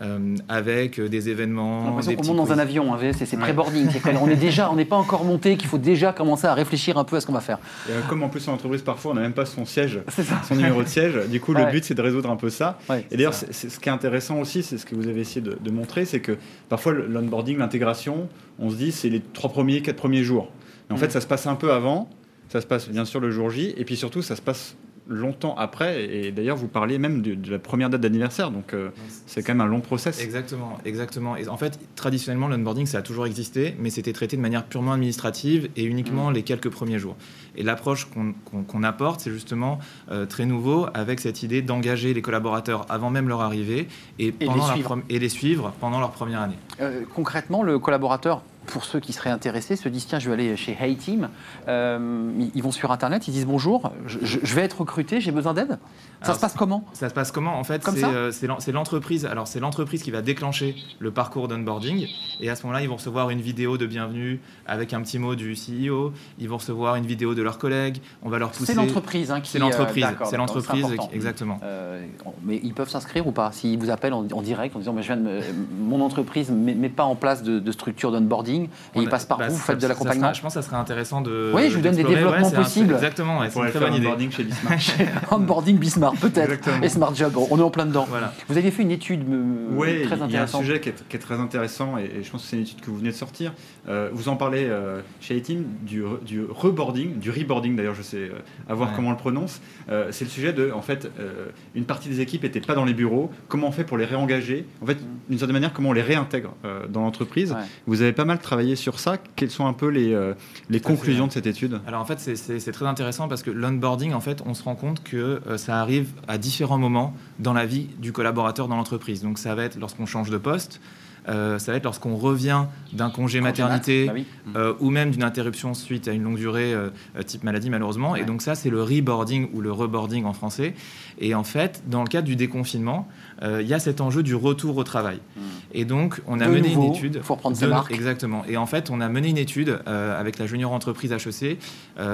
Euh, avec euh, des J'ai événements. l'impression des qu'on monte dans un avion, hein, c'est Ouais. pré-boarding. est déjà, on n'est pas encore monté, qu'il faut déjà commencer à réfléchir un peu à ce qu'on va faire. Et, euh, Comme en plus en entreprise, parfois, on n'a même pas son siège. Son numéro de siège. Du coup, Ouais. le but, c'est de résoudre un peu ça. Ouais, Et d'ailleurs, ce qui est intéressant aussi, c'est ce que vous avez essayé de, de montrer, c'est que parfois, le- l'onboarding, l'intégration, on se dit, c'est les trois premiers, quatre premiers jours. Mais en Mm. fait, ça se passe un peu avant, ça se passe bien sûr le jour J, et puis surtout, ça se passe longtemps après. Et d'ailleurs, vous parliez même de, de la première date d'anniversaire, donc euh, c'est quand même un long process. Exactement, exactement. Et en fait, traditionnellement, l'onboarding, ça a toujours existé, mais c'était traité de manière purement administrative et uniquement les quelques premiers jours. Et l'approche qu'on apporte, c'est justement euh, très nouveau avec cette idée d'engager les collaborateurs avant même leur arrivée et, pendant les leur suivre. prom- et les suivre pendant leur première année. Euh, concrètement, le collaborateur, pour ceux qui seraient intéressés, se disent tiens, je vais aller chez Hey Team. Euh, ils- vont sur Internet, ils disent bonjour, je vais être recruté, j'ai besoin d'aide? Ça Alors, se passe comment Ça se passe comment En fait, c'est euh, c'est l'en- c'est l'entreprise. Alors, c'est l'entreprise qui va déclencher le parcours d'onboarding. Et à ce moment-là, ils vont recevoir une vidéo de bienvenue avec un petit mot du CEO. Ils vont recevoir une vidéo de leurs collègues. On va leur pousser. C'est l'entreprise hein, qui. C'est l'entreprise. euh, c'est l'entreprise, exactement. Euh, mais ils peuvent s'inscrire ou pas S'ils vous appellent en, en direct en disant mais je viens de me- mon entreprise ne met pas en place de, de structure d'onboarding et On ils a- passent par bah, vous, vous faites de l'accompagnement Je pense que ça serait intéressant de. Oui, je vous donne des développements un- possibles. Exactement, ouais, c'est une très bonne idée. chez Bismarck. Onboarding Bismarck peut-être et Smart Job, on est en plein dedans. Voilà. Vous aviez fait une étude Oui, très il y a un intéressante. sujet qui est, qui est très intéressant et, et je pense que c'est une étude que vous venez de sortir. Euh, vous en parlez euh, chez A-Team du, re- du reboarding, du reboarding d'ailleurs, je sais euh, à voir Ouais. comment on le prononce. Euh, c'est le sujet de, en fait, euh, une partie des équipes n'étaient pas dans les bureaux. Comment on fait pour les réengager? En fait, d'une certaine manière, comment on les réintègre euh, dans l'entreprise? Ouais. Vous avez pas mal travaillé sur ça. Quelles sont un peu les, euh, les conclusions ouais. de cette étude? Alors en fait, c'est- très intéressant parce que l'onboarding, en fait, on se rend compte que euh, ça arrive à différents moments dans la vie du collaborateur dans l'entreprise. Donc ça va être lorsqu'on change de poste, euh, ça va être lorsqu'on revient d'un congé maternité Bah oui. euh, ou même d'une interruption suite à une longue durée euh, type maladie malheureusement. Ouais. Et donc ça, c'est le reboarding ou le reboarding en français. Et en fait, dans le cadre du déconfinement, il y a cet enjeu du retour au travail. Mm. Et donc, on a De mené nouveau, une étude. faut reprendre ses de- marques. Exactement. Et en fait, on a mené une étude avec la junior entreprise HEC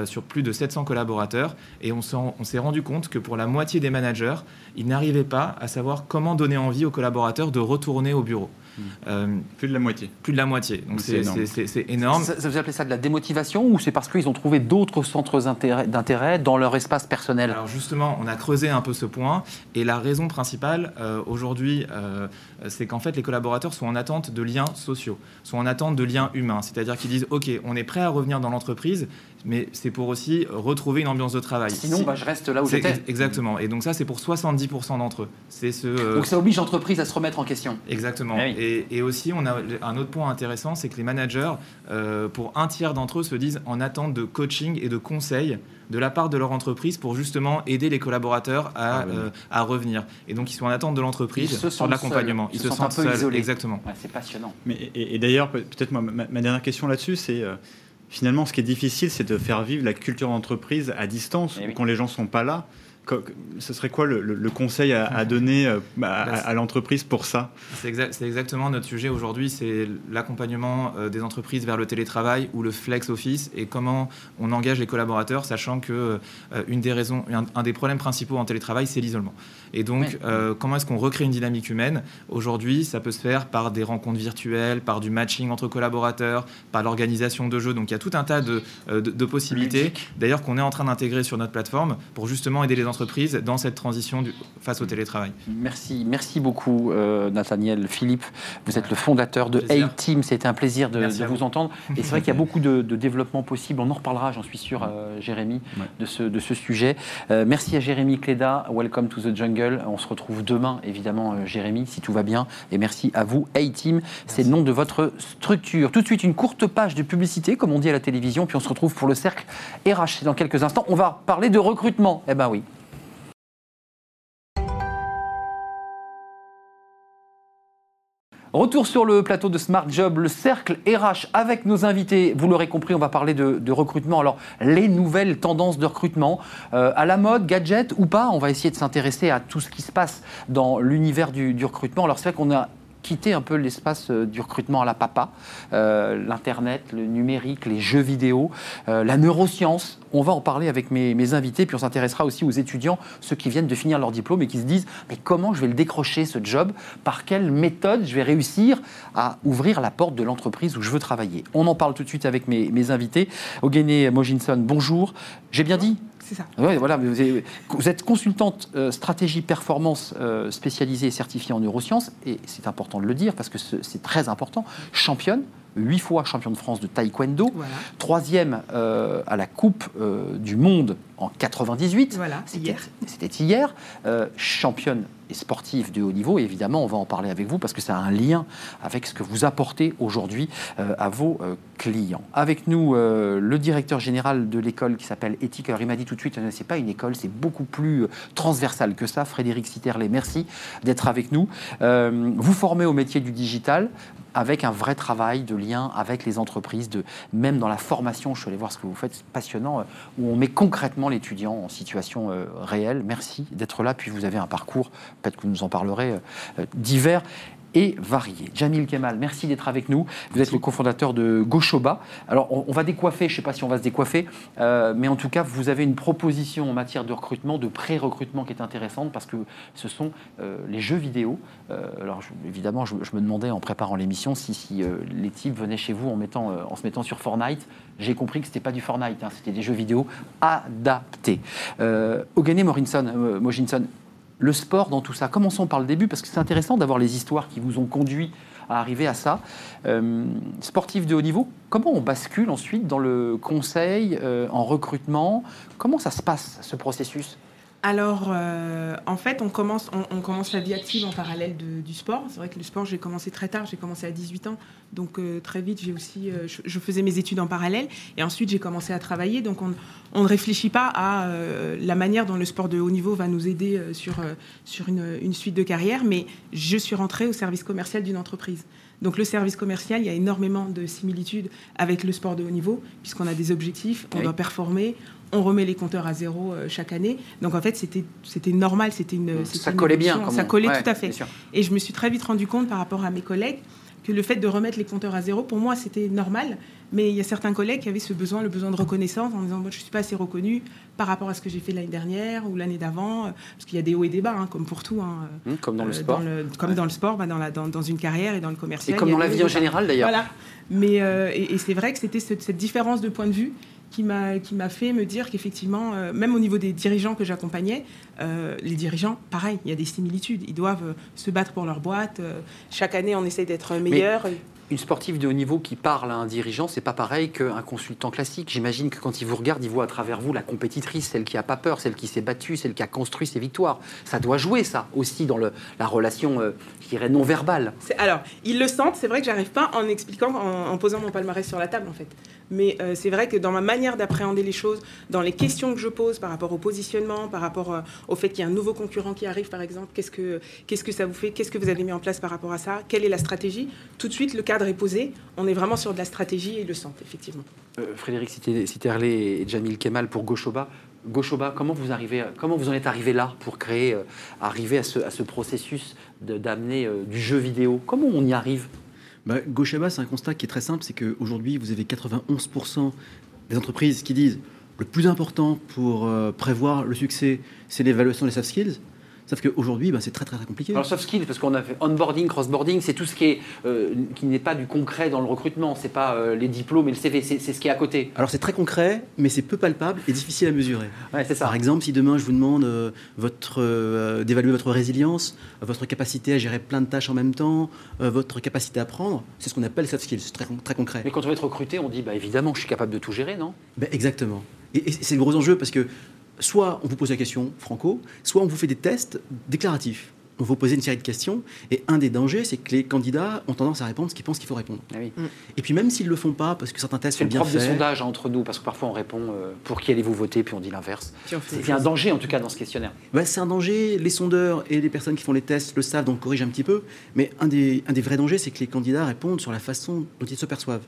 sur plus de 700 collaborateurs. Et on s'est rendu compte que pour la moitié des managers, ils n'arrivaient pas à savoir comment donner envie aux collaborateurs de retourner au bureau. Euh, Plus de la moitié. plus de la moitié. Donc C'est énorme. Ça, ça vous appelez ça de la démotivation ou c'est parce qu'ils ont trouvé d'autres centres d'intérêt- d'intérêt dans leur espace personnel? Alors justement, on a creusé un peu ce point et la raison principale euh, aujourd'hui, euh, c'est qu'en fait les collaborateurs sont en attente de liens sociaux, sont en attente de liens humains. C'est-à-dire qu'ils disent OK, on est prêt à revenir dans l'entreprise, mais c'est pour aussi retrouver une ambiance de travail. Sinon, Si- bah, je reste là où j'étais. ex- exactement. Et donc ça, c'est pour 70% d'entre eux. C'est ce. euh, Donc ça oblige l'entreprise à se remettre en question. Exactement. Oui. et, et aussi, on a un autre point intéressant, c'est que les managers, euh, pour un tiers d'entre eux, se disent en attente de coaching et de conseils de la part de leur entreprise pour justement aider les collaborateurs à, À revenir. euh, à revenir. Et donc, ils sont en attente de l'entreprise Ils se sur sentent de l'accompagnement. seuls. Ils se sentent sentent un peu seuls. isolés. Exactement. Ouais, c'est passionnant. Mais, et, et d'ailleurs, peut- peut-être moi, ma, ma dernière question là-dessus, c'est euh, finalement ce qui est difficile, c'est de faire vivre la culture d'entreprise à distance, Eh oui. quand les gens sont pas là. Ce serait quoi le, conseil à, à donner euh, à, à- à l'entreprise pour ça? C'est exact- c'est exactement notre sujet aujourd'hui, c'est l'accompagnement euh, des entreprises vers le télétravail ou le flex office et comment on engage les collaborateurs, sachant que euh, une des raisons, un, un des problèmes principaux en télétravail, c'est l'isolement. Et donc, Ouais. euh, comment est-ce qu'on recrée une dynamique humaine? Aujourd'hui, ça peut se faire par des rencontres virtuelles, par du matching entre collaborateurs, par l'organisation de jeux. Donc, il y a tout un tas de, de- de possibilités. D'ailleurs, qu'on est en train d'intégrer sur notre plateforme pour justement aider les entreprises dans cette transition du- face au télétravail. Merci, merci beaucoup euh, Nathaniel Philippe. Vous êtes le fondateur de. A-Team. C'était un plaisir de, vous. vous. entendre. Et c'est vrai qu'il y a beaucoup de, de développement possible. On en reparlera, j'en suis sûr, euh, Jérémy, Ouais. de, ce, de ce sujet. Euh, merci à Jérémy Cléda. Welcome to the jungle. On se retrouve demain, évidemment, Jérémy, si tout va bien. Et merci à vous, A-Team. C'est le nom de votre structure. Tout de suite, une courte page de publicité, comme on dit à la télévision. Puis on se retrouve pour le cercle RH. Dans quelques instants. On va parler de recrutement. Eh ben oui. Retour sur le plateau de Smart Job, le cercle RH avec nos invités. Vous l'aurez compris, on va parler de, recrutement. Alors, les nouvelles tendances de recrutement, euh, à la mode, gadget ou pas, on va essayer de s'intéresser à tout ce qui se passe dans l'univers du, du recrutement. Alors, c'est vrai qu'on a quitté un peu l'espace euh, du recrutement à la papa, Euh, l'internet, le numérique, les jeux vidéo, euh, la neuroscience. On va en parler avec mes, mes invités, puis on s'intéressera aussi aux étudiants, ceux qui viennent de finir leur diplôme et qui se disent mais comment je vais le décrocher ce job? Par quelle méthode je vais réussir à ouvrir la porte de l'entreprise où je veux travailler? On en parle tout de suite avec mes, mes invités. Ogene Mojinson, bonjour. J'ai bien dit C'est ça. oui, voilà, vous êtes, vous êtes consultante euh, stratégie performance euh, spécialisée et certifiée en neurosciences, et c'est important de le dire parce que ce- c'est très important. Championne, huit fois champion de France de taekwondo, Voilà. troisième euh, à la Coupe du Monde en 98. Voilà, C'était hier. c'était hier. Euh, championne et sportive de haut niveau. Et évidemment, on va en parler avec vous parce que ça a un lien avec ce que vous apportez aujourd'hui euh, à vos euh, clients. Avec nous, euh, le directeur général de l'école qui s'appelle Éthique. Alors, il m'a dit tout de suite, c'est pas une école, c'est beaucoup plus transversal que ça. Frédéric Sitterlet, merci d'être avec nous. Vous formez au métier du digital avec un vrai travail de lien avec les entreprises, de, même dans la formation, je suis allé voir ce que vous faites, c'est passionnant, où on met concrètement l'étudiant en situation euh, réelle. Merci d'être là, puis vous avez un parcours, peut-être que vous nous en parlerez, euh, euh, divers et varié. Jamil Kemal, merci d'être avec nous. Vous êtes le cofondateur de Goshoba. Alors, on, va décoiffer, je ne sais pas si on va se décoiffer, euh, mais en tout cas, vous avez une proposition en matière de recrutement, de pré-recrutement qui est intéressante parce que ce sont euh, les jeux vidéo. Euh, alors, évidemment, je, me demandais en préparant l'émission si, si, les types venaient chez vous en, mettant, en se mettant sur Fortnite. J'ai compris que ce n'était pas du Fortnite, hein, c'était des jeux vidéo adaptés. Ogene Morinson, le sport dans tout ça, commençons par le début, parce que c'est intéressant d'avoir les histoires qui vous ont conduit à arriver à ça. Euh, sportif de haut niveau, comment on bascule ensuite dans le conseil, euh, en recrutement? Comment ça se passe, ce processus? Alors, euh, en fait, on commence, on, on commence la vie active en parallèle de- du sport. C'est vrai que le sport, j'ai commencé très tard, j'ai commencé à 18 ans. Donc, euh, très vite, j'ai aussi, euh, je, je faisais mes études en parallèle. Et ensuite, j'ai commencé à travailler. Donc, on, on ne réfléchit pas à la manière dont le sport de haut niveau va nous aider sur, sur une, une suite de carrière. Mais je suis rentrée au service commercial d'une entreprise. Donc le service commercial, il y a énormément de similitudes avec le sport de haut niveau, puisqu'on a des objectifs, on Oui. doit performer, on remet les compteurs à zéro euh, chaque année. Donc en fait, c'était c'était normal, c'était une c'était Ça une collait bien. comme Ça collait ouais, tout à fait. Et je me suis très vite rendu compte par rapport à mes collègues que le fait de remettre les compteurs à zéro, pour moi, c'était normal. Mais il y a certains collègues qui avaient ce besoin, le besoin de reconnaissance, en disant moi, je ne suis pas assez reconnu par rapport à ce que j'ai fait l'année dernière ou l'année d'avant, euh, parce qu'il y a des hauts et des bas, hein, comme pour tout. hein, comme dans le sport. le- comme Ouais. dans le sport, bah, dans, la, dans, dans une carrière et dans le Et commercial. comme y a dans la vie en et général, d'ailleurs. Voilà. Mais euh, et, et c'est vrai que c'était cette, cette différence de point de vue qui m'a fait me dire qu'effectivement, euh, même au niveau des dirigeants que j'accompagnais, euh, les dirigeants, pareil, il y a des similitudes. Ils doivent euh, se battre pour leur boîte. chaque année, on essaye d'être meilleur. Une sportive de haut niveau qui parle à un dirigeant, c'est pas pareil qu'un consultant classique. J'imagine que quand il vous regarde, il voit à travers vous la compétitrice, celle qui a pas peur, celle qui s'est battue, celle qui a construit ses victoires. Ça doit jouer ça aussi dans le, la relation, euh, je dirais, non verbale. Alors, ils le sentent. C'est vrai que j'arrive pas en expliquant, en, en posant mon palmarès sur la table, en fait. Mais euh, c'est vrai que dans ma manière d'appréhender les choses, dans les questions que je pose par rapport au positionnement, par rapport euh, au fait qu'il y a un nouveau concurrent qui arrive, par exemple, qu'est-ce que que ça vous fait Qu'est-ce que vous avez mis en place par rapport à ça Quelle est la stratégie Tout de suite, le cadre est posé. On est vraiment sur de la stratégie et le sentent, effectivement. Euh, Frédéric Citerlet et Jamil Kemal pour Goshoba, Gauchoba, comment vous, arrivez, comment vous en êtes arrivé là pour créer, arriver à ce, à ce processus d'amener du jeu vidéo? Comment on y arrive? Bah, Gauchaba, c'est un constat qui est très simple, c'est qu'aujourd'hui, vous avez 91% des entreprises qui disent le plus important pour euh, prévoir le succès, c'est l'évaluation des soft skills. Sauf qu'aujourd'hui, bah, c'est très, très très compliqué. Alors soft skills, parce qu'on a fait onboarding, crossboarding, c'est tout ce qui est euh, qui n'est pas du concret dans le recrutement, c'est pas euh, les diplômes et le CV, c'est ce qui est à côté. Alors c'est très concret, mais c'est peu palpable et difficile à mesurer. Ouais, ça. Par exemple, si demain je vous demande euh, votre, d'évaluer votre résilience, votre capacité à gérer plein de tâches en même temps, votre capacité à apprendre, c'est ce qu'on appelle soft skills, c'est très, très concret. Mais quand on va être recruté, on dit bah évidemment, je suis capable de tout gérer, non? Ben, exactement. Et c'est le gros enjeu parce que soit on vous pose la question franco, soit on vous fait des tests déclaratifs. On vous pose une série de questions et un des dangers, c'est que les candidats ont tendance à répondre ce qu'ils pensent qu'il faut répondre. Ah oui. Et puis même s'ils le font pas, parce que certains tests C'est sont le bien propre des faits, sondages hein, entre nous, parce que parfois on répond euh, pour qui allez-vous voter, puis on dit l'inverse. C'est un danger en tout cas dans ce questionnaire. ben, c'est un danger. Les sondeurs et les personnes qui font les tests le savent, donc corrigent un petit peu. Mais un des, un des vrais dangers, c'est que les candidats répondent sur la façon dont ils se perçoivent.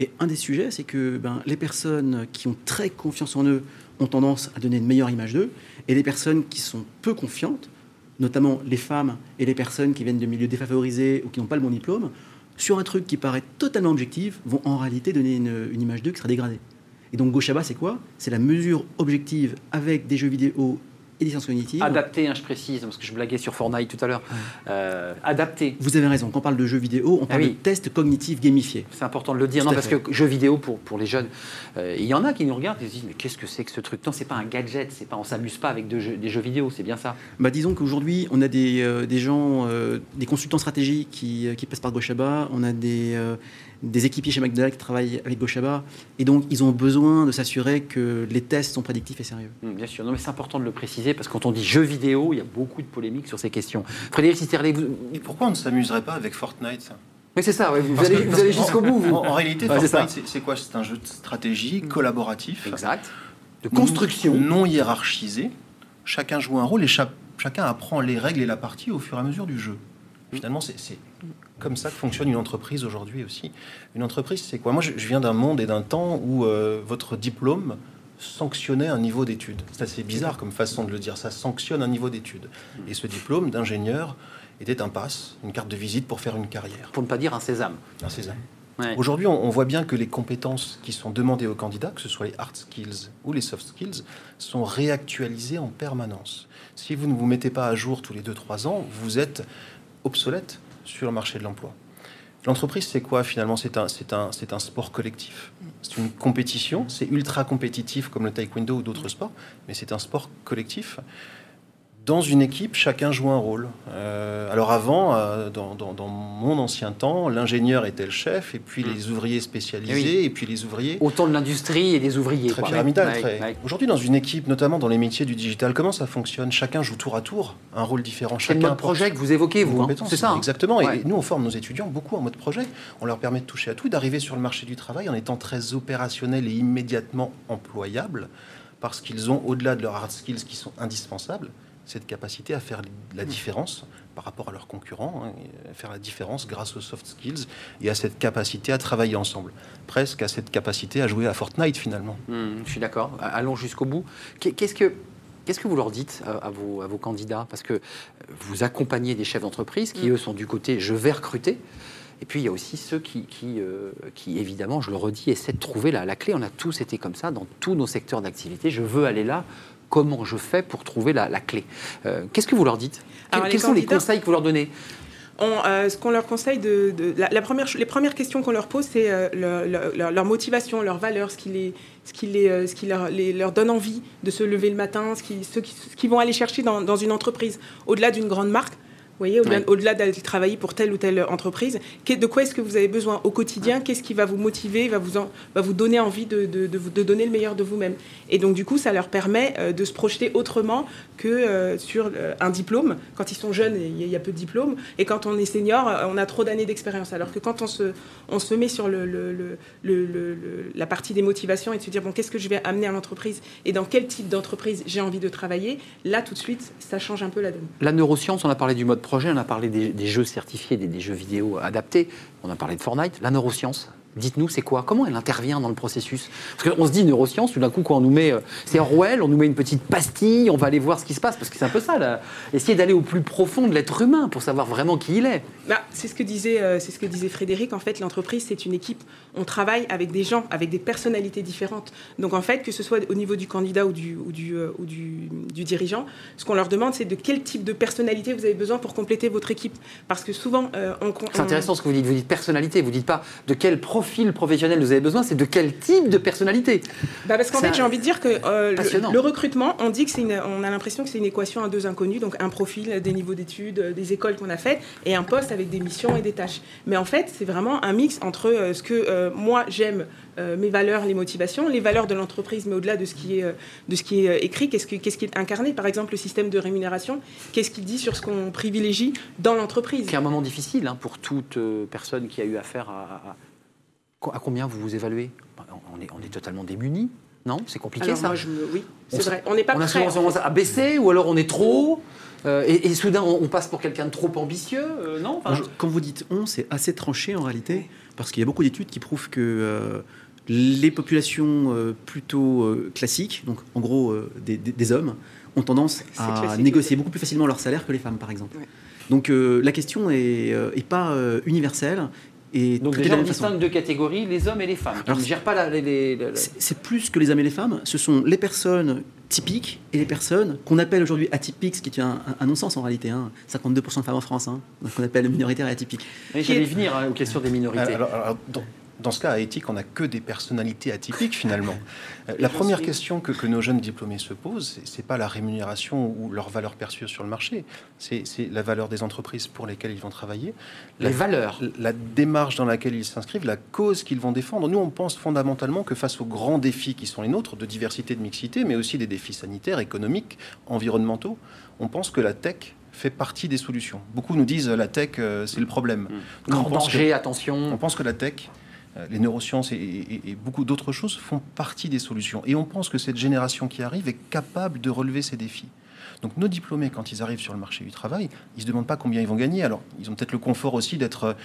Et un des sujets, c'est que ben, les personnes qui ont très confiance en eux ont tendance à donner une meilleure image d'eux, et les personnes qui sont peu confiantes, notamment les femmes et les personnes qui viennent de milieux défavorisés ou qui n'ont pas le bon diplôme, sur un truc qui paraît totalement objectif, vont en réalité donner une, image d'eux qui sera dégradée. Et donc Gauchaba, c'est quoi? C'est la mesure objective avec des jeux vidéo et des sciences cognitives. Adapté, hein, je précise, parce que je blaguais sur Fortnite tout à l'heure. Euh, adapté. Vous avez raison, quand on parle de jeux vidéo, on parle Ah oui. de tests cognitifs gamifiés. C'est important de le dire, Tout non, parce fait. que jeux vidéo pour, pour les jeunes, euh, il y en a qui nous regardent et se disent mais qu'est-ce que c'est que ce truc? Non, c'est pas un gadget, c'est pas, on s'amuse pas avec de jeux- des jeux vidéo, c'est bien ça. Bah, disons qu'aujourd'hui, on a des, euh, des gens, euh, des consultants stratégiques qui, qui passent par Gauchaba, on a des, des équipiers chez McDonald's qui travaillent avec Gauchaba, et donc ils ont besoin de s'assurer que les tests sont prédictifs et sérieux. Hum, bien sûr, non, mais c'est important de le préciser parce que quand on dit jeux vidéo, il y a beaucoup de polémiques sur ces questions. Frédéric Sisterlet, vous... Et pourquoi on ne s'amuserait pas avec Fortnite mais c'est ça, ouais, vous, Parce allez, que- vous parce allez que- jusqu'au bout. Vous. En, en réalité. Fortnite, c'est c'est quoi? C'est un jeu de stratégie collaboratif, Exact. De construction. non hiérarchisé. Chacun joue un rôle et cha- chacun apprend les règles et la partie au fur et à mesure du jeu. Finalement, c'est comme ça que fonctionne une entreprise aujourd'hui aussi. Une entreprise, c'est quoi? Moi, je, viens d'un monde et d'un temps où euh, votre diplôme sanctionnait un niveau d'études. C'est assez bizarre comme façon de le dire. Ça sanctionne un niveau d'études. Et ce diplôme d'ingénieur était un pass, une carte de visite pour faire une carrière. Pour ne pas dire un sésame. Un sésame. Ouais. Aujourd'hui, on, on voit bien que les compétences qui sont demandées aux candidats, que ce soit les hard skills ou les soft skills, sont réactualisées en permanence. Si vous ne vous mettez pas à jour tous les 2-3 ans, vous êtes obsolète sur le marché de l'emploi. L'entreprise, c'est quoi finalement? C'est un, un, un sport collectif. C'est une compétition, c'est ultra compétitif comme le taekwondo ou d'autres sports, mais c'est un sport collectif. Dans une équipe, chacun joue un rôle. Euh, alors avant, euh, dans, dans- dans mon ancien temps, l'ingénieur était le chef, et puis les ouvriers spécialisés, Oui. et puis les ouvriers. Autant de l'industrie et des ouvriers. Très quoi. pyramidal. Ouais, très- ouais. Aujourd'hui, dans une équipe, notamment dans les métiers du digital, comment ça fonctionne? Chacun joue tour à tour un rôle différent. C'est le Chacun mode projet que vous évoquez, vous. hein. C'est ça. hein Exactement. Ouais. Et nous, on forme nos étudiants beaucoup en mode projet. On leur permet de toucher à tout, d'arriver sur le marché du travail en étant très opérationnels et immédiatement employables, parce qu'ils ont, au-delà de leurs hard skills qui sont indispensables, cette capacité à faire la différence par rapport à leurs concurrents, hein, à faire la différence grâce aux soft skills et à cette capacité à travailler ensemble, presque à cette capacité à jouer à Fortnite finalement. Hum, je suis d'accord. Allons jusqu'au bout. Qu'est- Qu'est-ce que Qu'est-ce que vous leur dites euh, à vos, à vos candidats? Parce que vous accompagnez des chefs d'entreprise qui, eux, sont du côté je vais recruter. Et puis, il y a aussi ceux qui, qui, euh, qui, évidemment, je le redis, essaient de trouver la, la clé. On a tous été comme ça dans tous nos secteurs d'activité. Je veux aller là. Comment je fais pour trouver la, la clé. Euh, Qu'est-ce que vous leur dites? Quels, les sont les conseils que vous leur donnez? On, euh, ce qu'on leur conseille de, de- la, la première, les premières questions qu'on leur pose, c'est euh, leur, leur- leur- leur motivation, leurs valeurs, ce qui les, ce qui les, euh, ce qui leur, les- leur donne envie de se lever le matin, ce qui, ce qui, ce vont aller chercher dans, dans une entreprise, au-delà d'une grande marque. Vous voyez, au-delà Ouais. d'aller travailler pour telle ou telle entreprise, de quoi est-ce que vous avez besoin au quotidien? Qu'est-ce qui va vous motiver, va vous, en- va vous donner envie de, de, de vous- de donner le meilleur de vous-même? Et donc, du coup, ça leur permet euh, de se projeter autrement que euh, sur euh, un diplôme. Quand ils sont jeunes, il y, a- peu de diplômes. Et quand on est senior, on a trop d'années d'expérience. Alors que quand on se, on se met sur le- le- le- la partie des motivations et de se dire, bon, qu'est-ce que je vais amener à l'entreprise et dans quel type d'entreprise j'ai envie de travailler, là, tout de suite, ça change un peu la donne. La neuroscience, on a parlé du mode on a parlé des, jeux certifiés, des jeux vidéo adaptés, on a parlé de Fortnite. La neuroscience, Dites-nous, c'est quoi? Comment elle intervient dans le processus? Parce qu'on se dit neurosciences, tout d'un coup, quand on nous met. euh, C'est Orwell, on nous met une petite pastille, on va aller voir ce qui se passe, parce que c'est un peu ça, là. Essayer d'aller au plus profond de l'être humain pour savoir vraiment qui il est. Bah, c'est ce que disait, euh, c'est ce que disait Frédéric. En fait, l'entreprise c'est une équipe. On travaille avec des gens, avec des personnalités différentes. Donc en fait, que ce soit au niveau du candidat ou du ou du, euh, ou du, du dirigeant, ce qu'on leur demande, c'est de quel type de personnalité vous avez besoin pour compléter votre équipe. Parce que souvent, euh, on, C'est intéressant ce que vous dites. Vous dites personnalité, vous dites pas de quel profil professionnel vous avez besoin, c'est de quel type de personnalité. Bah parce qu'en C'est fait, j'ai envie de dire que euh, le, le recrutement, on dit que c'est une, on a l'impression que c'est une équation à deux inconnus, donc un profil, des niveaux d'études, euh, des écoles qu'on a faites, et un poste avec des missions et des tâches. Mais en fait, c'est vraiment un mix entre euh, ce que euh, moi j'aime, mes valeurs, les motivations, les valeurs de l'entreprise, mais au-delà de ce qui est de ce qui est écrit, qu'est-ce que- qu'est-ce qui est incarné. Par exemple, le système de rémunération, qu'est-ce qu'il dit sur ce qu'on privilégie dans l'entreprise? Qui est un moment difficile hein, pour toute personne qui a eu affaire à. à- à combien vous vous évaluez? Bah, on est, on est totalement démunis, non? C'est compliqué Alors ça? moi, je me- oui, On c'est vrai. On n'est pas on a prêt. souvent tendance à baisser ou alors on est trop euh, et, et soudain on, on passe pour quelqu'un de trop ambitieux, euh, non? Enfin, Alors, je- Quand vous dites on, c'est assez tranché en réalité, parce qu'il y a beaucoup d'études qui prouvent que euh, les populations euh, plutôt classiques, donc en gros des, des- des hommes, ont tendance à classique. négocier beaucoup plus facilement leur salaire que les femmes, par exemple. Ouais. Donc euh, la question est, euh, est pas euh, universelle et Donc déjà on distingue deux catégories, les hommes et les femmes. qui Alors, ne gèrent pas la- les- les- les- C'est plus que les hommes et les femmes, ce sont les personnes typiques et les personnes qu'on appelle aujourd'hui atypiques, ce qui est un, un- un non-sens en réalité. hein. 52% de femmes en France, hein, donc on appelle minoritaires et atypiques. Mais J'allais venir hein, aux questions des minorités. Alors, alors, dans, dans ce cas, à éthique, on n'a que des personnalités atypiques finalement. Euh, La première question que, que nos jeunes diplômés se posent, c'est- pas la rémunération ou leur valeur perçue sur le marché, c'est la valeur des entreprises pour lesquelles ils vont travailler, la, les valeurs. la démarche dans laquelle ils s'inscrivent, la cause qu'ils vont défendre. Nous, on pense fondamentalement que face aux grands défis qui sont les nôtres, de diversité, de mixité, mais aussi des défis sanitaires, économiques, environnementaux, on pense que la tech fait partie des solutions. Beaucoup nous disent la tech, euh, c'est le problème. On Grand que- danger, on attention. pense que la tech, les neurosciences et, beaucoup d'autres choses font partie des solutions. Et on pense que cette génération qui arrive est capable de relever ces défis. Donc nos diplômés, quand ils arrivent sur le marché du travail, ils se demandent pas combien ils vont gagner. Alors, ils ont peut-être le confort aussi d'être...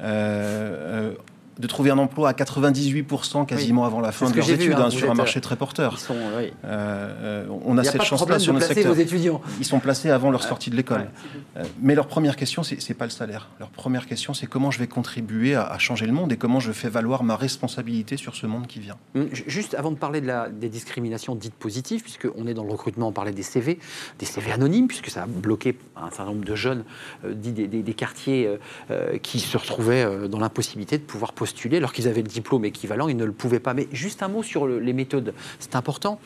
euh, euh, de trouver un emploi à 98% quasiment avant la fin de leurs vu, études hein, hein, sur un marché euh, très porteur. Ils sont, oui. Euh, euh, on a cette chance-là sur notre secteur. étudiants. Ils sont placés avant leur sortie de l'école. Ouais. Mais leur première question, c'est pas le salaire. Leur première question, c'est comment je vais contribuer à, à changer le monde et comment je fais valoir ma responsabilité sur ce monde qui vient. Hum, ju- Juste avant de parler de la, des discriminations dites positives, puisqu'on est dans le recrutement, on parlait des CV, des CV anonymes, puisque ça a bloqué un certain nombre de jeunes euh, dits des, des- des quartiers euh, qui se retrouvaient dans l'impossibilité de pouvoir postuler alors qu'ils avaient le diplôme équivalent, ils ne le pouvaient pas. Mais juste un mot sur le- les méthodes, c'est important.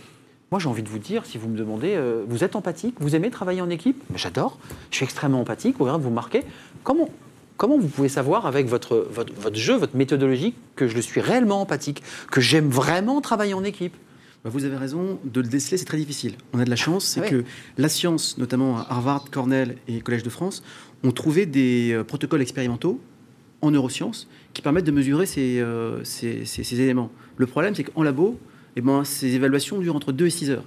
Moi, j'ai envie de vous dire, si vous me demandez, euh, vous êtes empathique, vous aimez travailler en équipe? J'adore, je suis extrêmement empathique, regarde, vous marquez. Comment, comment vous pouvez savoir avec votre, votre, votre jeu, votre méthodologie, que je le suis réellement empathique, que j'aime vraiment travailler en équipe? Bah, Vous avez raison, de le déceler, c'est très difficile. On a de la chance, c'est Ouais. que la science, notamment à Harvard, Cornell et Collège de France, ont trouvé des euh, protocoles expérimentaux en neurosciences qui permettent de mesurer ces, euh, ces- ces- ces éléments. Le problème, c'est qu'en labo, eh ben, ces évaluations durent entre 2 et 6 heures.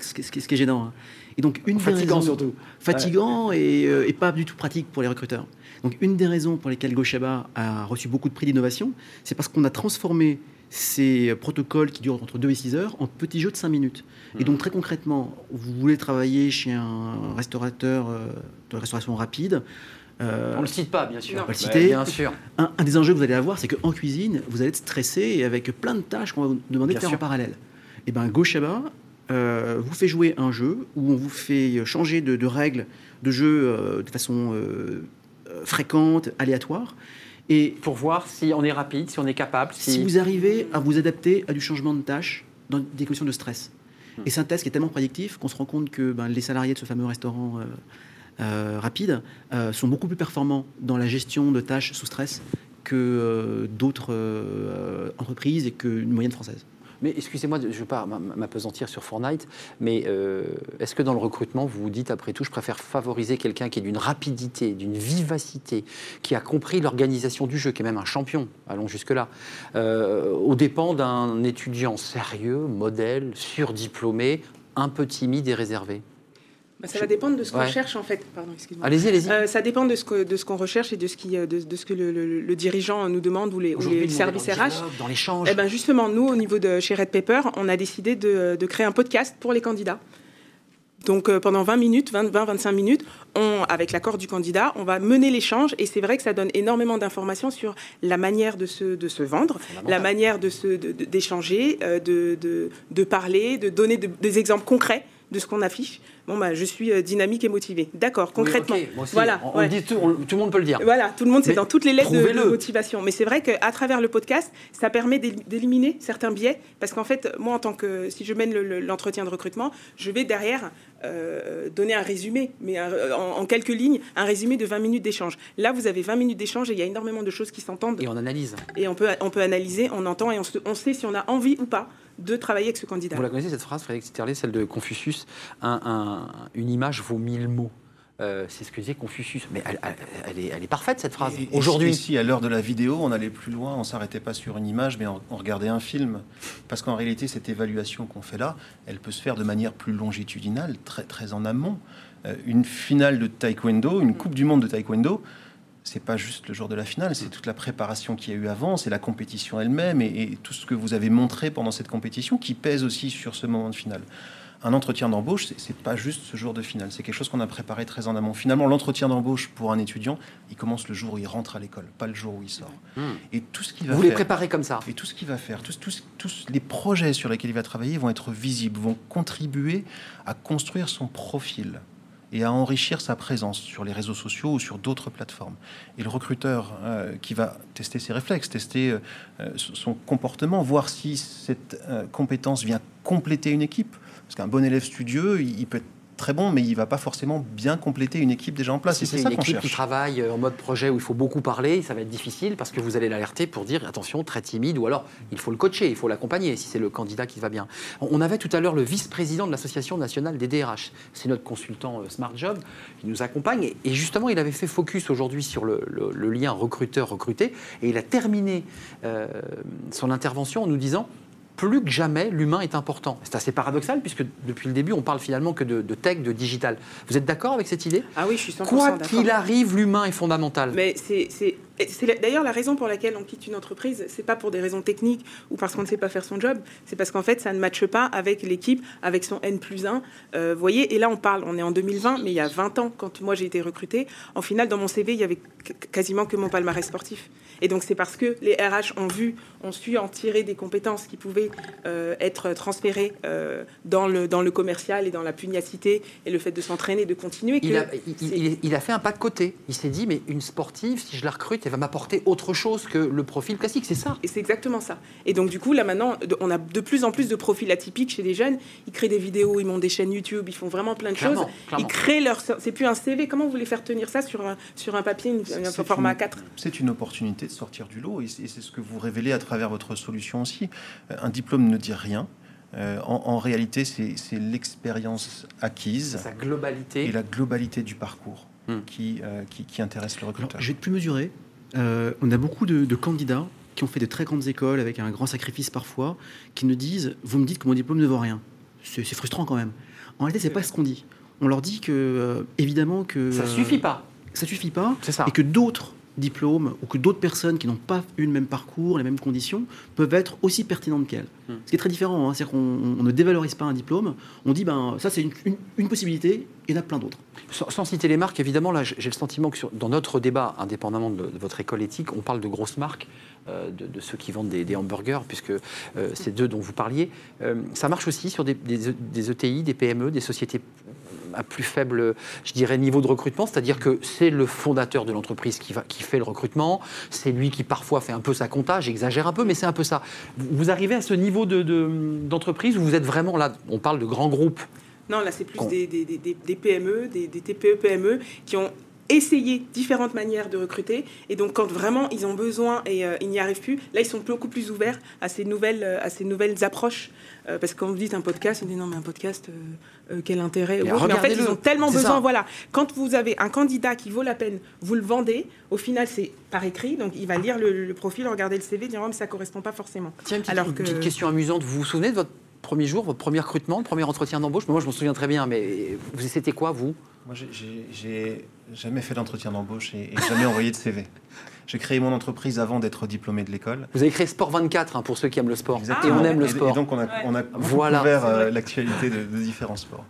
C'est ce qui- est gênant. hein. Et donc, une Fatigant raisons- surtout. fatigant et, euh, et pas du tout pratique pour les recruteurs. Donc une des raisons pour lesquelles Goshaba a reçu beaucoup de prix d'innovation, c'est parce qu'on a transformé ces protocoles qui durent entre 2 et 6 heures en petits jeux de 5 minutes. Et donc très concrètement, vous voulez travailler chez un restaurateur euh, de restauration rapide, euh, On ne le cite pas, bien sûr. Non. On va le citer. Bien sûr. un, un des enjeux que vous allez avoir, c'est qu'en cuisine, vous allez être stressé et avec plein de tâches qu'on va vous demander Bien de faire sûr. en parallèle. Et bien, Goshaba euh, vous fait jouer un jeu où on vous fait changer de, de règles de jeu euh, de façon euh, fréquente, aléatoire. Et Pour voir si on est rapide, si on est capable. Si, si vous arrivez à vous adapter à du changement de tâche dans des conditions de stress. Hmm. Et c'est un test qui est tellement prédictif qu'on se rend compte que ben, les salariés de ce fameux restaurant euh, euh, rapide euh, sont beaucoup plus performants dans la gestion de tâches sous stress que euh, d'autres entreprises et qu'une moyenne française. Mais excusez-moi, je ne veux pas m'apesantir sur Fortnite, mais est-ce que dans le recrutement, vous vous dites, après tout, je préfère favoriser quelqu'un qui est d'une rapidité, d'une vivacité, qui a compris l'organisation du jeu, qui est même un champion, allons jusque-là, euh, aux dépens d'un étudiant sérieux, modèle, surdiplômé, un peu timide et réservé? Bah, ça va dépendre de ce qu'on Ouais. cherche en fait. Pardon, excuse-moi. Allez-y, allez-y. Euh, ça dépend de ce que- de ce qu'on recherche et de ce, qui, euh, de, de ce que le, le- le dirigeant nous demande ou les, ou les services dans le RH. dialogue, Dans l'échange. Eh ben justement, nous, au niveau de chez Red Pepper, on a décidé de, de créer un podcast pour les candidats. Donc euh, pendant 20 minutes, 20-25 minutes, on, avec l'accord du candidat, on va mener l'échange et c'est vrai que ça donne énormément d'informations sur la manière de se, de se vendre, la manière de se- de- de- d'échanger, euh, de, de, de parler, de donner de- des exemples concrets de ce qu'on affiche. Bon, bah, je suis euh, dynamique et motivée. D'accord, concrètement. Oui, voilà, on, ouais. dit tout, on- tout le monde peut le dire. Voilà, tout le monde, c'est dans toutes les lettres de, motivation. Mais c'est vrai qu'à travers le podcast, ça permet d'éli- d'éliminer certains biais. Parce qu'en fait, moi, en tant que. Si je mène le- le- l'entretien de recrutement, je vais derrière euh, donner un résumé, mais un- en, en quelques lignes, un résumé de 20 minutes d'échange. Là, vous avez 20 minutes d'échange et il y a énormément de choses qui s'entendent. Et on analyse. Et on peut, on peut analyser, on entend et on, se- on sait si on a envie ou pas de travailler avec ce candidat. Vous la connaissez cette phrase, Frédéric Sterlet, celle de Confucius Un- un- Une image vaut mille mots. Euh, c'est ce que disait Confucius. Mais elle, elle- elle est, elle est parfaite cette phrase. Aujourd'hui, si à l'heure de la vidéo, on allait plus loin, on s'arrêtait pas sur une image, mais on, on regardait un film. Parce qu'en réalité, cette évaluation qu'on fait là, elle peut se faire de manière plus longitudinale, très, très en amont. Euh, une finale de taekwondo, une Coupe du Monde de taekwondo, c'est pas juste le jour de la finale, c'est toute la préparation qu'il y a eu avant, c'est la compétition elle-même et, et tout ce que vous avez montré pendant cette compétition qui pèse aussi sur ce moment de finale. Un entretien d'embauche, c'est- pas juste ce jour de finale, c'est quelque chose qu'on a préparé très en amont. Finalement, l'entretien d'embauche pour un étudiant, il commence le jour où il rentre à l'école, pas le jour où il sort. Et tout ce qu'il va vous les faire, préparez comme ça. et tout ce qu'il va faire, tous, tous, tous les projets sur lesquels il va travailler vont être visibles, vont contribuer à construire son profil et à enrichir sa présence sur les réseaux sociaux ou sur d'autres plateformes. Et le recruteur euh, qui va tester ses réflexes, tester euh, euh, son comportement, voir si cette euh, compétence vient compléter une équipe. Parce qu'un bon élève studieux, il, il peut être très bon, mais il va pas forcément bien compléter une équipe déjà en place. Si c'est une ça équipe qui cherche. travaille euh, en mode projet où il faut beaucoup parler, ça va être difficile parce que vous allez l'alerter pour dire attention, très timide, ou alors il faut le coacher, il faut l'accompagner si c'est le candidat qui va bien. On avait tout à l'heure le vice-président de l'Association nationale des DRH. C'est notre consultant euh, Smart Job qui nous accompagne. Et- Et justement, il avait fait focus aujourd'hui sur le, le- le lien recruteur-recruté. Et il a terminé euh, son intervention en nous disant plus que jamais, l'humain est important. C'est assez paradoxal puisque depuis le début, on parle finalement que de, de tech, de digital. Vous êtes d'accord avec cette idée? Ah oui, je suis 100% Quoi d'accord. qu'il arrive, l'humain est fondamental. Mais c'est c'est- d'ailleurs la raison pour laquelle on quitte une entreprise. C'est pas pour des raisons techniques ou parce qu'on ne sait pas faire son job. C'est parce qu'en fait, ça ne matche pas avec l'équipe, avec son N plus 1. vous voyez, et là, on parle, on est en 2020, mais il y a 20 ans, quand moi j'ai été recrutée, en finale, dans mon CV, il y avait qu- quasiment que mon palmarès sportif. Et donc, c'est parce que les RH ont vu, ont su en tirer des compétences qui pouvaient euh, être transférées euh, dans, le, dans le commercial et dans la pugnacité et le fait de s'entraîner, de continuer. Il que a, il- c'est- il- il a fait un pas de côté. Il s'est dit, mais une sportive, si je la recrute, elle va m'apporter autre chose que le profil classique. C'est ça. Et c'est exactement ça. Et donc, du coup, là maintenant, on a de plus en plus de profils atypiques chez les jeunes. Ils créent des vidéos, ils montent des chaînes YouTube, ils font vraiment plein de Clairement, choses. clairement. Ils créent leur. C'est plus un CV. Comment vous voulez faire tenir ça sur un, sur un papier, une- un format une- 4 C'est une opportunité de sortir du lot et c'est ce que vous révélez à travers votre solution aussi. Euh, Un diplôme ne dit rien. Euh, en, en réalité, c'est l'expérience acquise Sa globalité. et la globalité du parcours Hmm. qui, euh, qui, qui intéresse le Alors, recruteur. je vais être plus mesuré. Euh, on a beaucoup de, de candidats qui ont fait de très grandes écoles avec un grand sacrifice parfois, qui nous disent Vous me dites que mon diplôme ne vaut rien. C'est frustrant quand même. En réalité, c'est pas ce qu'on dit. On leur dit que, euh, évidemment, que. Ça euh, suffit pas. Ça suffit pas. Ça. Et que d'autres diplômes ou que d'autres personnes qui n'ont pas eu le même parcours, les mêmes conditions, peuvent être aussi pertinentes qu'elles. Ce qui est très différent. hein. C'est-à-dire qu'on on ne dévalorise pas un diplôme. On dit ben ça c'est une, une- une possibilité. Il y en a plein d'autres. Sans, citer les marques, évidemment, là, j'ai le sentiment que dans notre débat, indépendamment de, votre école éthique, on parle de grosses marques, euh, de, ceux qui vendent des, hamburgers, puisque euh, c'est d'eux dont vous parliez. Euh, ça marche aussi sur des, des des ETI, des PME, des sociétés à plus faible, je dirais, niveau de recrutement, c'est-à-dire que c'est le fondateur de l'entreprise qui, fait le recrutement, c'est lui qui parfois fait un peu sa compta, j'exagère un peu, mais c'est un peu ça. Vous arrivez à ce niveau de- de- d'entreprise où vous êtes vraiment là, on parle de grands groupes, Non, là, c'est plus des, des- des- des- des PME, des, des TPE, PME qui ont essayé différentes manières de recruter. Et donc, quand vraiment ils ont besoin et euh, ils n'y arrivent plus, là, ils sont beaucoup plus ouverts à ces nouvelles, euh, à ces nouvelles approches. Euh, parce que quand vous dites un podcast, on dit non, mais un podcast, euh, euh, quel intérêt Mais. Mais en fait, ils ont tellement besoin. ça. Voilà. Quand vous avez un candidat qui vaut la peine, vous le vendez. Au final, c'est par écrit. Donc, il va lire le, le profil, regarder le CV, dire oh, mais ça correspond pas forcément. Tiens, une petite, Alors une que- petite question amusante. Vous vous souvenez de votre premier jour, votre premier recrutement, le premier entretien d'embauche? Moi, je m'en souviens très bien, mais vous c'était quoi, vous? Moi, j'ai jamais fait d'entretien d'embauche et, et jamais envoyé de CV. J'ai créé mon entreprise avant d'être diplômé de l'école. Vous avez créé Sport 24, hein, pour ceux qui aiment le sport. Exactement. Et on aime le sport. Et donc, on a, on a beaucoup Voilà. couvert euh, l'actualité de, de différents sports.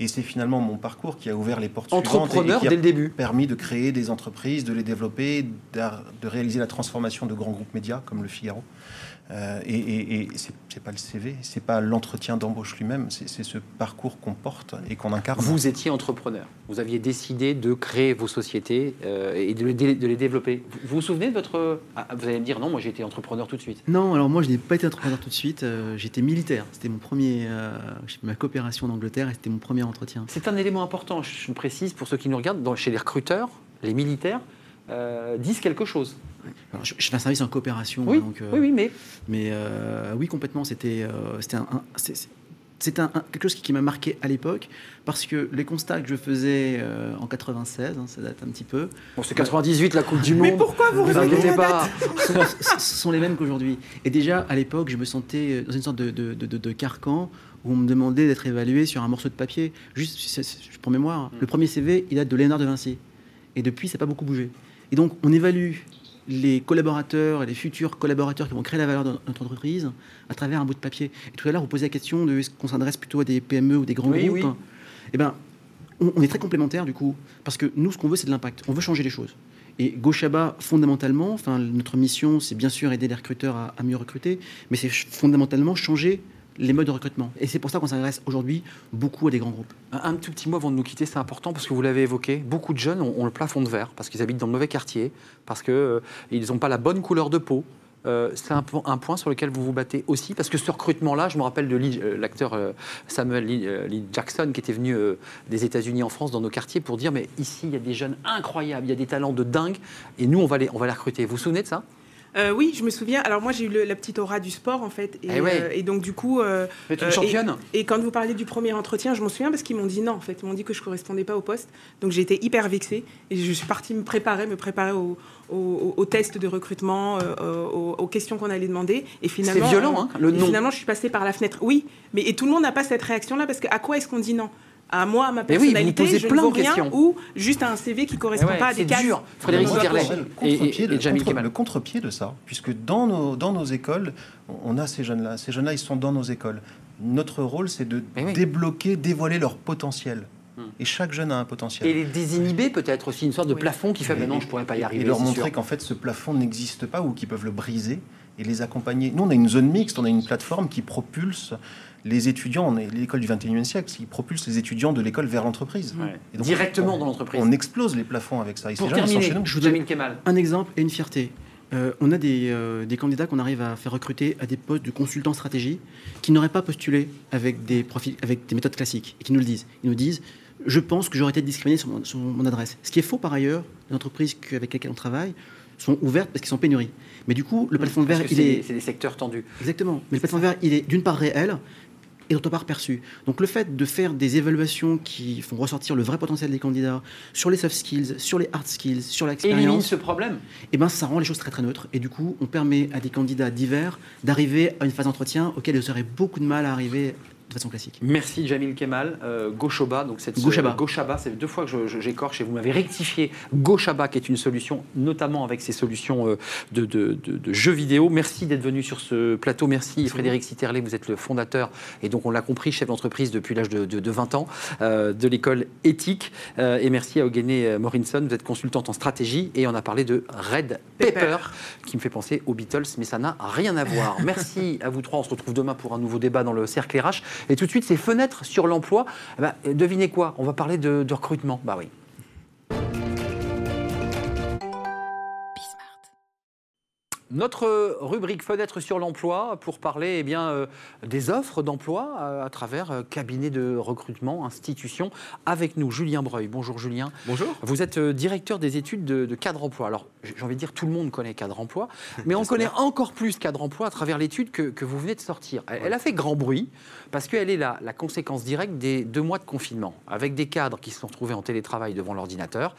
Et c'est finalement mon parcours qui a ouvert les portes Entrepreneur suivantes et- et qui a dès le début. permis de créer des entreprises, de les développer, de réaliser la transformation de grands groupes médias comme le Figaro. Euh, et et, et c'est pas le CV, c'est pas l'entretien d'embauche lui-même, c'est ce parcours qu'on porte et qu'on incarne. Vous étiez entrepreneur. Vous aviez décidé de créer vos sociétés euh, et de les, dé- de les développer. Vous vous souvenez de votre... Ah, vous allez me dire, non, moi j'ai été entrepreneur tout de suite. Non, alors moi je n'ai pas été entrepreneur tout de suite. euh, J'étais militaire. C'était mon premier, euh, j'ai ma coopération en Angleterre et c'était mon premier entretien. C'est un élément important, je le précise pour ceux qui nous regardent, dans- chez les recruteurs, les militaires euh, disent quelque chose. Alors, je, je fais un service en coopération, Oui, donc, euh, oui, oui, mais mais euh, oui complètement. C'était, euh, c'était un, un- c'est- un- un- quelque chose qui, qui m'a marqué à l'époque parce que les constats que je faisais euh, en 96, hein, ça date un petit peu, bon, c'est 98 la Coupe du Mais Monde. pourquoi vous vous inquiétez pas. sont, ce sont les mêmes qu'aujourd'hui. Et déjà, à l'époque, je me sentais dans une sorte de, de- de- de- de carcan où on me demandait d'être évalué sur un morceau de papier. Juste, c'est- c'est- pour mémoire, hein, le premier CV, il date de Léonard de Vinci. Et depuis, ça n'a pas beaucoup bougé. Et donc, on évalue les collaborateurs et les futurs collaborateurs qui vont créer la valeur de notre entreprise à travers un bout de papier. Et tout à l'heure, vous posez la question de est-ce qu'on s'adresse plutôt à des PME ou des grands Oui, groupes oui. Eh ben, on, on est très complémentaires du coup, parce que nous, ce qu'on veut, c'est de l'impact. On veut changer les choses. Et Gochaba, fondamentalement, enfin, notre mission, c'est bien sûr aider les recruteurs à, à mieux recruter, mais c'est fondamentalement changer les modes de recrutement. Et c'est pour ça qu'on s'adresse aujourd'hui beaucoup à des grands groupes. Un, tout petit mot avant de nous quitter, c'est important parce que vous l'avez évoqué. Beaucoup de jeunes ont, le plafond de verre parce qu'ils habitent dans le mauvais quartier, parce qu'ils n'ont pas la bonne couleur de peau. Euh, c'est un, po- un point sur lequel vous vous battez aussi, parce que ce recrutement-là, je me rappelle de euh, l'acteur euh, Samuel Lee, euh, Jackson qui était venu euh, des États-Unis en France dans nos quartiers pour dire mais ici il y a des jeunes incroyables, il y a des talents de dingue, et nous on va les, on va les recruter. Vous vous souvenez de ça? Euh, oui, je me souviens. Alors moi, j'ai eu le- la petite aura du sport en fait, et, Eh ouais. euh, et donc du coup, euh, une Euh, championne et quand vous parlez du premier entretien, je m'en souviens parce qu'ils m'ont dit non. En fait, ils m'ont dit que je correspondais pas au poste. Donc j'ai été hyper vexée et je suis partie me préparer, me préparer au, au, au test de recrutement, aux, aux questions qu'on allait demander. Et finalement, C'est violent, hein, le non. Finalement, je suis passée par la fenêtre. Oui, mais et tout le monde n'a pas cette réaction-là parce que à quoi est-ce qu'on dit non? À moi, à ma Mais oui, vous personnalité, posez je plein ne vaux de rien, questions. ou juste à un CV qui correspond Eh ouais, pas à des c'est cases. dur. Frédéric notre- Le Et- et- contre-pied de, et Jamil contre- Kemal. le contre-pied de ça, puisque dans nos, dans nos écoles, on a ces jeunes-là. Ces jeunes-là, ils sont dans nos écoles. Notre rôle, c'est de Mais oui. débloquer, dévoiler leur potentiel. Hmm. Et chaque jeune a un potentiel. Et les désinhiber peut-être aussi, une sorte de Oui. plafond qui fait maintenant je pourrais pas y arriver. Et leur c'est montrer qu'en fait, ce plafond n'existe pas ou qu'ils peuvent le briser et les accompagner. Nous, on a une zone mixte, on a une plateforme qui propulse les étudiants, on est l'école du 21e siècle, qui propulse les étudiants de l'école vers l'entreprise. Ouais. Et donc, Directement on- dans l'entreprise. On explose les plafonds avec ça. Et Pour terminer, chez nous. Je vous donne-. Un exemple et une fierté. Euh, on a des, euh, des candidats qu'on arrive à faire recruter à des postes de consultants stratégie qui n'auraient pas postulé avec des, profils, avec des méthodes classiques et qui nous le disent. Ils nous disent Je pense que j'aurais été discriminé sur mon, sur mon adresse. Ce qui est faux par ailleurs, que- avec lesquelles on travaille sont ouvertes parce qu'ils sont en pénurie. Mais du coup, le plafond Parce verre, que il c'est est. des- c'est des secteurs tendus. Exactement. Mais le plafond verre, il est d'une part réel et d'autre part perçu. Donc le fait de faire des évaluations qui font ressortir le vrai potentiel des candidats sur les soft skills, sur les hard skills, sur Élimine l'expérience, ce problème. eh ben, ça rend les choses très très neutres. Et du coup, on permet à des candidats divers d'arriver à une phase d'entretien auquel ils auraient beaucoup de mal à arriver de façon classique. Merci Jamil Kemal. Euh, Gauchoba, donc cette Gauchaba. Gauchaba, c'est deux fois que j'écorche et vous m'avez rectifié. Gauchaba, qui est une solution, notamment avec ces solutions euh, de, de- de- de jeux vidéo. Merci d'être venu sur ce plateau. Merci Frédéric Sitterlet, vous êtes le fondateur et donc on l'a compris, chef d'entreprise depuis l'âge de, de- de 20 ans euh, de l'école éthique. Euh, et merci à Ogene euh, Morinson, vous êtes consultante en stratégie et on a parlé de Red Pepper, Pepper. qui me fait penser aux Beatles, mais ça n'a rien à voir. Merci à vous trois. On se retrouve demain pour un nouveau débat dans le cercle RH. Et tout de suite, ces fenêtres sur l'emploi. Eh ben, devinez quoi? On va parler de, recrutement. Bah. Notre rubrique fenêtre sur l'emploi pour parler eh bien, euh, des offres d'emploi euh, à travers euh, cabinet de recrutement, institutions. Avec nous, Julien Breuil. Bonjour Julien. Bonjour. Vous êtes euh, directeur des études de, de cadre emploi. Alors, j'ai envie de dire, tout le monde connaît cadre emploi, mais on connaît encore plus cadre emploi à travers l'étude que, que vous venez de sortir. Elle, elle a fait grand bruit parce qu'elle est la, la conséquence directe des deux mois de confinement, avec des cadres qui se sont retrouvés en télétravail devant l'ordinateur.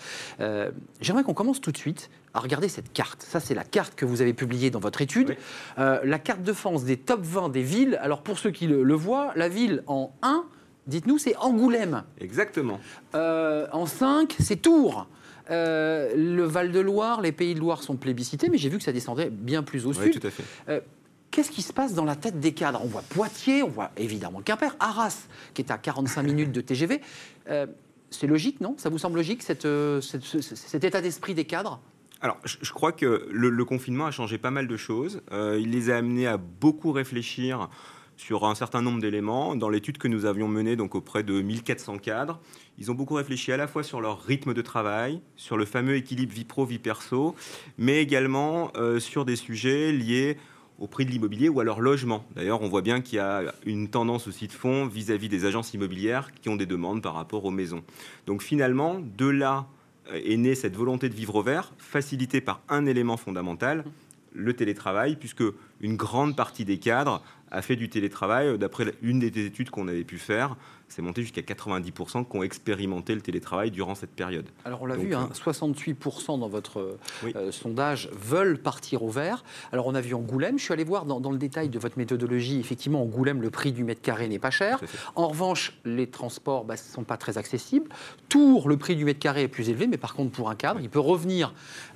J'aimerais qu'on commence tout de suite à regarder cette carte. Ça, c'est la carte que vous avez publiée dans votre étude. Oui. Euh, la carte de France des top 20 des villes. Alors, pour ceux qui le, le voient, la ville en 1, dites-nous, c'est Angoulême. Exactement. Euh, en 5, c'est Tours. Euh, le Val-de-Loire, les Pays de Loire sont plébiscités, mais j'ai vu que ça descendait bien plus au Oui, sud. tout à fait. Euh, Qu'est-ce qui se passe dans la tête des cadres? On voit Poitiers, on voit évidemment Quimper, Arras, qui est à 45 minutes de TGV. Euh, c'est logique, non? Ça vous semble logique, cette, cette- ce- cet état d'esprit des cadres? Alors, je, crois que le, confinement a changé pas mal de choses. Euh, il les a amenés à beaucoup réfléchir sur un certain nombre d'éléments. Dans l'étude que nous avions menée donc auprès de 1400 cadres, ils ont beaucoup réfléchi à la fois sur leur rythme de travail, sur le fameux équilibre vie pro vie perso, mais également euh, sur des sujets liés au prix de l'immobilier ou à leur logement. D'ailleurs, on voit bien qu'il y a une tendance aussi de fond vis-à-vis des agences immobilières qui ont des demandes par rapport aux maisons. Donc finalement, de là est née cette volonté de vivre au vert, facilitée par un élément fondamental, le télétravail, puisque une grande partie des cadres a fait du télétravail. Euh, D'après une des études qu'on avait pu faire, c'est monté jusqu'à 90% qui ont expérimenté le télétravail durant cette période. Alors on l'a vu, hein, euh, 68% dans votre euh, Oui. euh, sondage veulent partir au vert. Alors on a vu Angoulême, je suis allé voir dans, dans le détail de votre méthodologie, effectivement Angoulême, le prix du mètre carré n'est pas cher. En revanche, les transports ne sont pas très accessibles. Tours, le prix du mètre carré est plus élevé, mais par contre pour un cadre, il peut revenir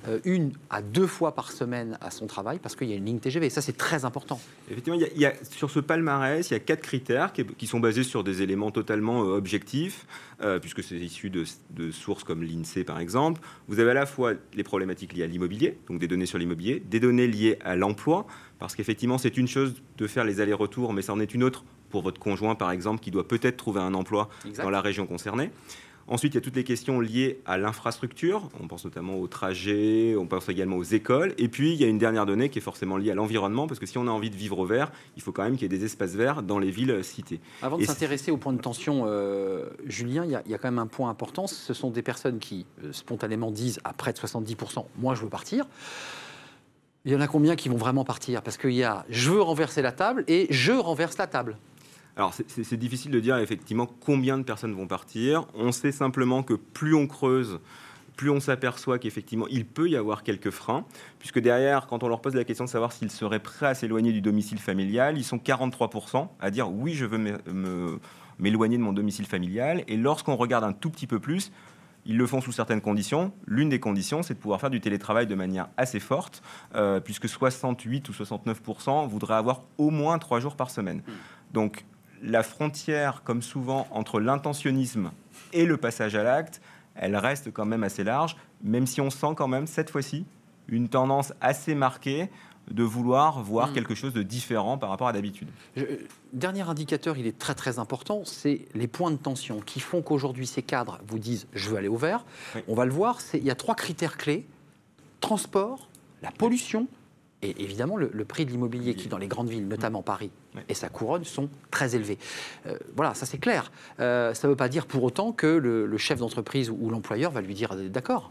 euh, une à deux fois par semaine à son travail parce qu'il y a une ligne TGV. Ça c'est très important. Effectivement, il y a- il y a, sur ce palmarès, il y a quatre critères qui, qui sont basés sur des éléments totalement euh, objectifs, euh, puisque c'est issu de, de sources comme l'INSEE par exemple. Vous avez à la fois les problématiques liées à l'immobilier, donc des données sur l'immobilier, des données liées à l'emploi, parce qu'effectivement c'est une chose de faire les allers-retours, mais ça en est une autre pour votre conjoint par exemple, qui doit peut-être trouver un emploi Exact. dans la région concernée. Ensuite, il y a toutes les questions liées à l'infrastructure. On pense notamment aux trajets, on pense également aux écoles. Et puis, il y a une dernière donnée qui est forcément liée à l'environnement, parce que si on a envie de vivre au vert, il faut quand même qu'il y ait des espaces verts dans les villes citées. Avant de s'intéresser au point de tension, euh, Julien, il y, a- il y a quand même un point important. Ce sont des personnes qui euh, spontanément disent à près de 70%, moi je veux partir. Il y en a combien qui vont vraiment partir? Parce qu'il y a je veux renverser la table et je renverse la table. Alors, c'est- difficile de dire effectivement combien de personnes vont partir. On sait simplement que plus on creuse, plus on s'aperçoit qu'effectivement, il peut y avoir quelques freins, puisque derrière, quand on leur pose la question de savoir s'ils seraient prêts à s'éloigner du domicile familial, ils sont 43% à dire oui, je veux m'éloigner de mon domicile familial. Et lorsqu'on regarde un tout petit peu plus, ils le font sous certaines conditions. L'une des conditions, c'est de pouvoir faire du télétravail de manière assez forte, euh, puisque 68 ou 69% voudraient avoir au moins trois jours par semaine. Donc, la frontière, comme souvent, entre l'intentionnisme et le passage à l'acte, elle reste quand même assez large, même si on sent quand même, cette fois-ci, une tendance assez marquée de vouloir voir Mm. quelque chose de différent par rapport à d'habitude. Dernier indicateur, il est très très important, c'est les points de tension qui font qu'aujourd'hui ces cadres vous disent je veux aller au vert. Oui. On va le voir, il y a trois critères clés transport, la pollution et évidemment le, le prix de l'immobilier qui dans les grandes villes, notamment Paris Oui. et sa couronne, sont très élevés. Euh, voilà, ça c'est clair. Euh, ça ne veut pas dire pour autant que le, le chef d'entreprise ou, ou l'employeur va lui dire euh, d'accord.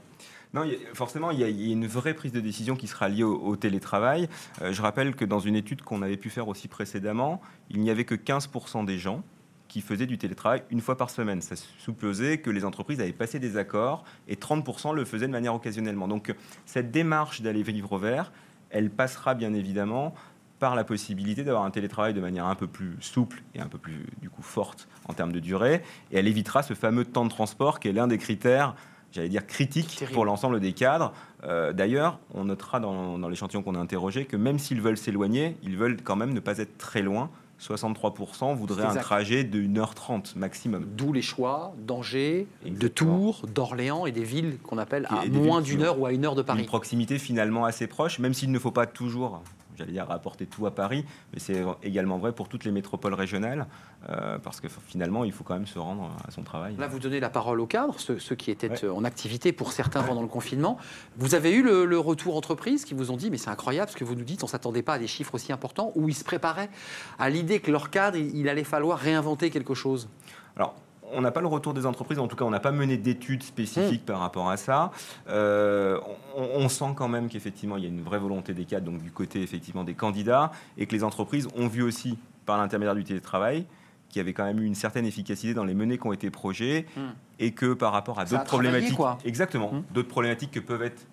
Non, forcément, il y, a, il y a une vraie prise de décision qui sera liée au, au télétravail. Euh, je rappelle que dans une étude qu'on avait pu faire aussi précédemment, il n'y avait que 15% des gens qui faisaient du télétravail une fois par semaine. Ça supposait que les entreprises avaient passé des accords et 30% le faisaient de manière occasionnellement. Donc cette démarche d'aller vivre au vert, elle passera bien évidemment par la possibilité d'avoir un télétravail de manière un peu plus souple et un peu plus du coup forte en termes de durée, et elle évitera ce fameux temps de transport qui est l'un des critères, j'allais dire critiques pour l'ensemble des cadres. Euh, D'ailleurs, on notera dans, dans l'échantillon qu'on a interrogé que même s'ils veulent s'éloigner, ils veulent quand même ne pas être très loin. 63% voudraient un trajet de 1h30 maximum. D'où les choix d'Angers, de. Tours, d'Orléans et des villes qu'on appelle à Et moins d'une heure ou à une heure de Une Paris. proximité finalement assez proche, même s'il ne faut pas toujours, j'allais dire, rapporter tout à Paris, mais c'est également vrai pour toutes les métropoles régionales, euh, parce que finalement, il faut quand même se rendre à son travail. Là, vous donnez la parole aux cadres, ceux, ceux qui étaient Ouais. en activité pour certains pendant le confinement. Vous avez eu le, le retour entreprise qui vous ont dit, mais c'est incroyable ce que vous nous dites, on ne s'attendait pas à des chiffres aussi importants, ou ils se préparaient à l'idée que leur cadre, il, il allait falloir réinventer quelque chose? Alors, on n'a pas le retour des entreprises, en tout cas, on n'a pas mené d'études spécifiques par rapport à ça. Euh, on, on sent quand même qu'effectivement, il y a une vraie volonté des cadres, donc du côté effectivement des candidats, et que les entreprises ont vu aussi, par l'intermédiaire du télétravail, qu'il y avait quand même eu une certaine efficacité dans les menées qui ont été projets, Hmm. et que par rapport à d'autres problématiques, quoi. exactement, Hmm. d'autres problématiques que peuvent être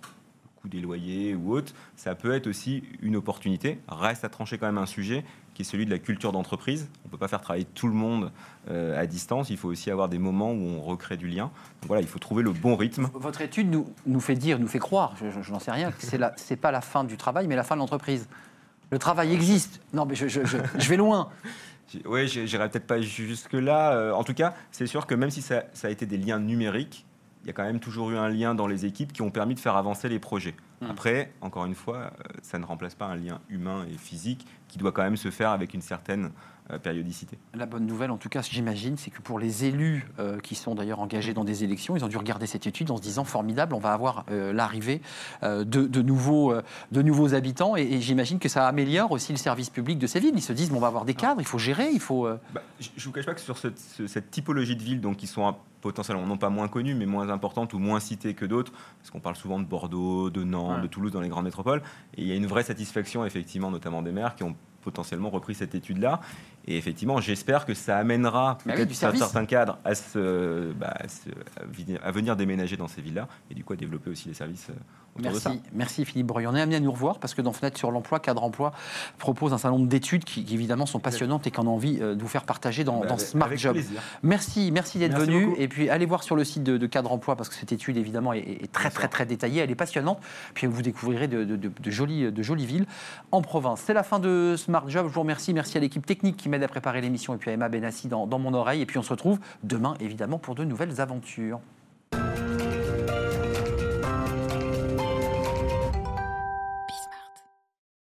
coût des loyers ou autre, ça peut être aussi une opportunité. Reste à trancher quand même un sujet qui est celui de la culture d'entreprise. On ne peut pas faire travailler tout le monde euh, à distance. Il faut aussi avoir des moments où on recrée du lien. Donc voilà, il faut trouver le bon rythme. Votre étude nous, nous fait dire, nous fait croire, je, je- je n'en sais rien, que c'est la- c'est pas la fin du travail, mais la fin de l'entreprise. Le travail existe. Non, mais je, vais loin. Oui, j'irai peut-être pas jusque-là. Euh, en tout cas, c'est sûr que même si ça, ça a été des liens numériques, il y a quand même toujours eu un lien dans les équipes qui ont permis de faire avancer les projets. Mm. Après, encore une fois, euh, ça ne remplace pas un lien humain et physique qui doit quand même se faire avec une certaine périodicité. La bonne nouvelle, en tout cas, j'imagine, c'est que pour les élus euh, qui sont d'ailleurs engagés dans des élections, ils ont dû regarder cette étude en se disant formidable, on va avoir euh, l'arrivée euh, de, de nouveaux, euh, de nouveaux habitants. Et, et j'imagine que ça améliore aussi le service public de ces villes. Ils se disent, bon, on va avoir des cadres, il faut gérer, il faut. euh, Bah, je ne vous cache pas que sur ce- ce- cette typologie de villes, donc qui sont un- potentiellement non pas moins connues, mais moins importantes ou moins citées que d'autres, parce qu'on parle souvent de Bordeaux, de Nantes, Ouais. de Toulouse dans les grandes métropoles, et il y a une vraie satisfaction effectivement, notamment des maires qui ont potentiellement repris cette étude-là. Et effectivement, j'espère que ça amènera Bah oui, certains cadres à, se, bah, à se- venir- à venir déménager dans ces villes-là, et du coup à développer aussi les services Merci, merci Philippe Breuil. On est amené à nous revoir parce que dans Fenêtre sur l'emploi, Cadre Emploi propose un certain nombre d'études qui, qui, évidemment sont passionnantes et qu'on a envie euh, de vous faire partager dans, Bah, dans Smart Job. plaisir. Merci, merci d'être venu. beaucoup. Et puis allez voir sur le site de, de Cadre Emploi parce que cette étude évidemment est, est très très très détaillée, elle est passionnante. Puis vous découvrirez de, de- de- de jolies, de jolies villes en province. C'est la fin de Smart Job. Je vous remercie. Merci à l'équipe technique qui m'aide à préparer l'émission et puis à Emma Benassi dans, dans mon oreille. Et puis on se retrouve demain évidemment pour de nouvelles aventures.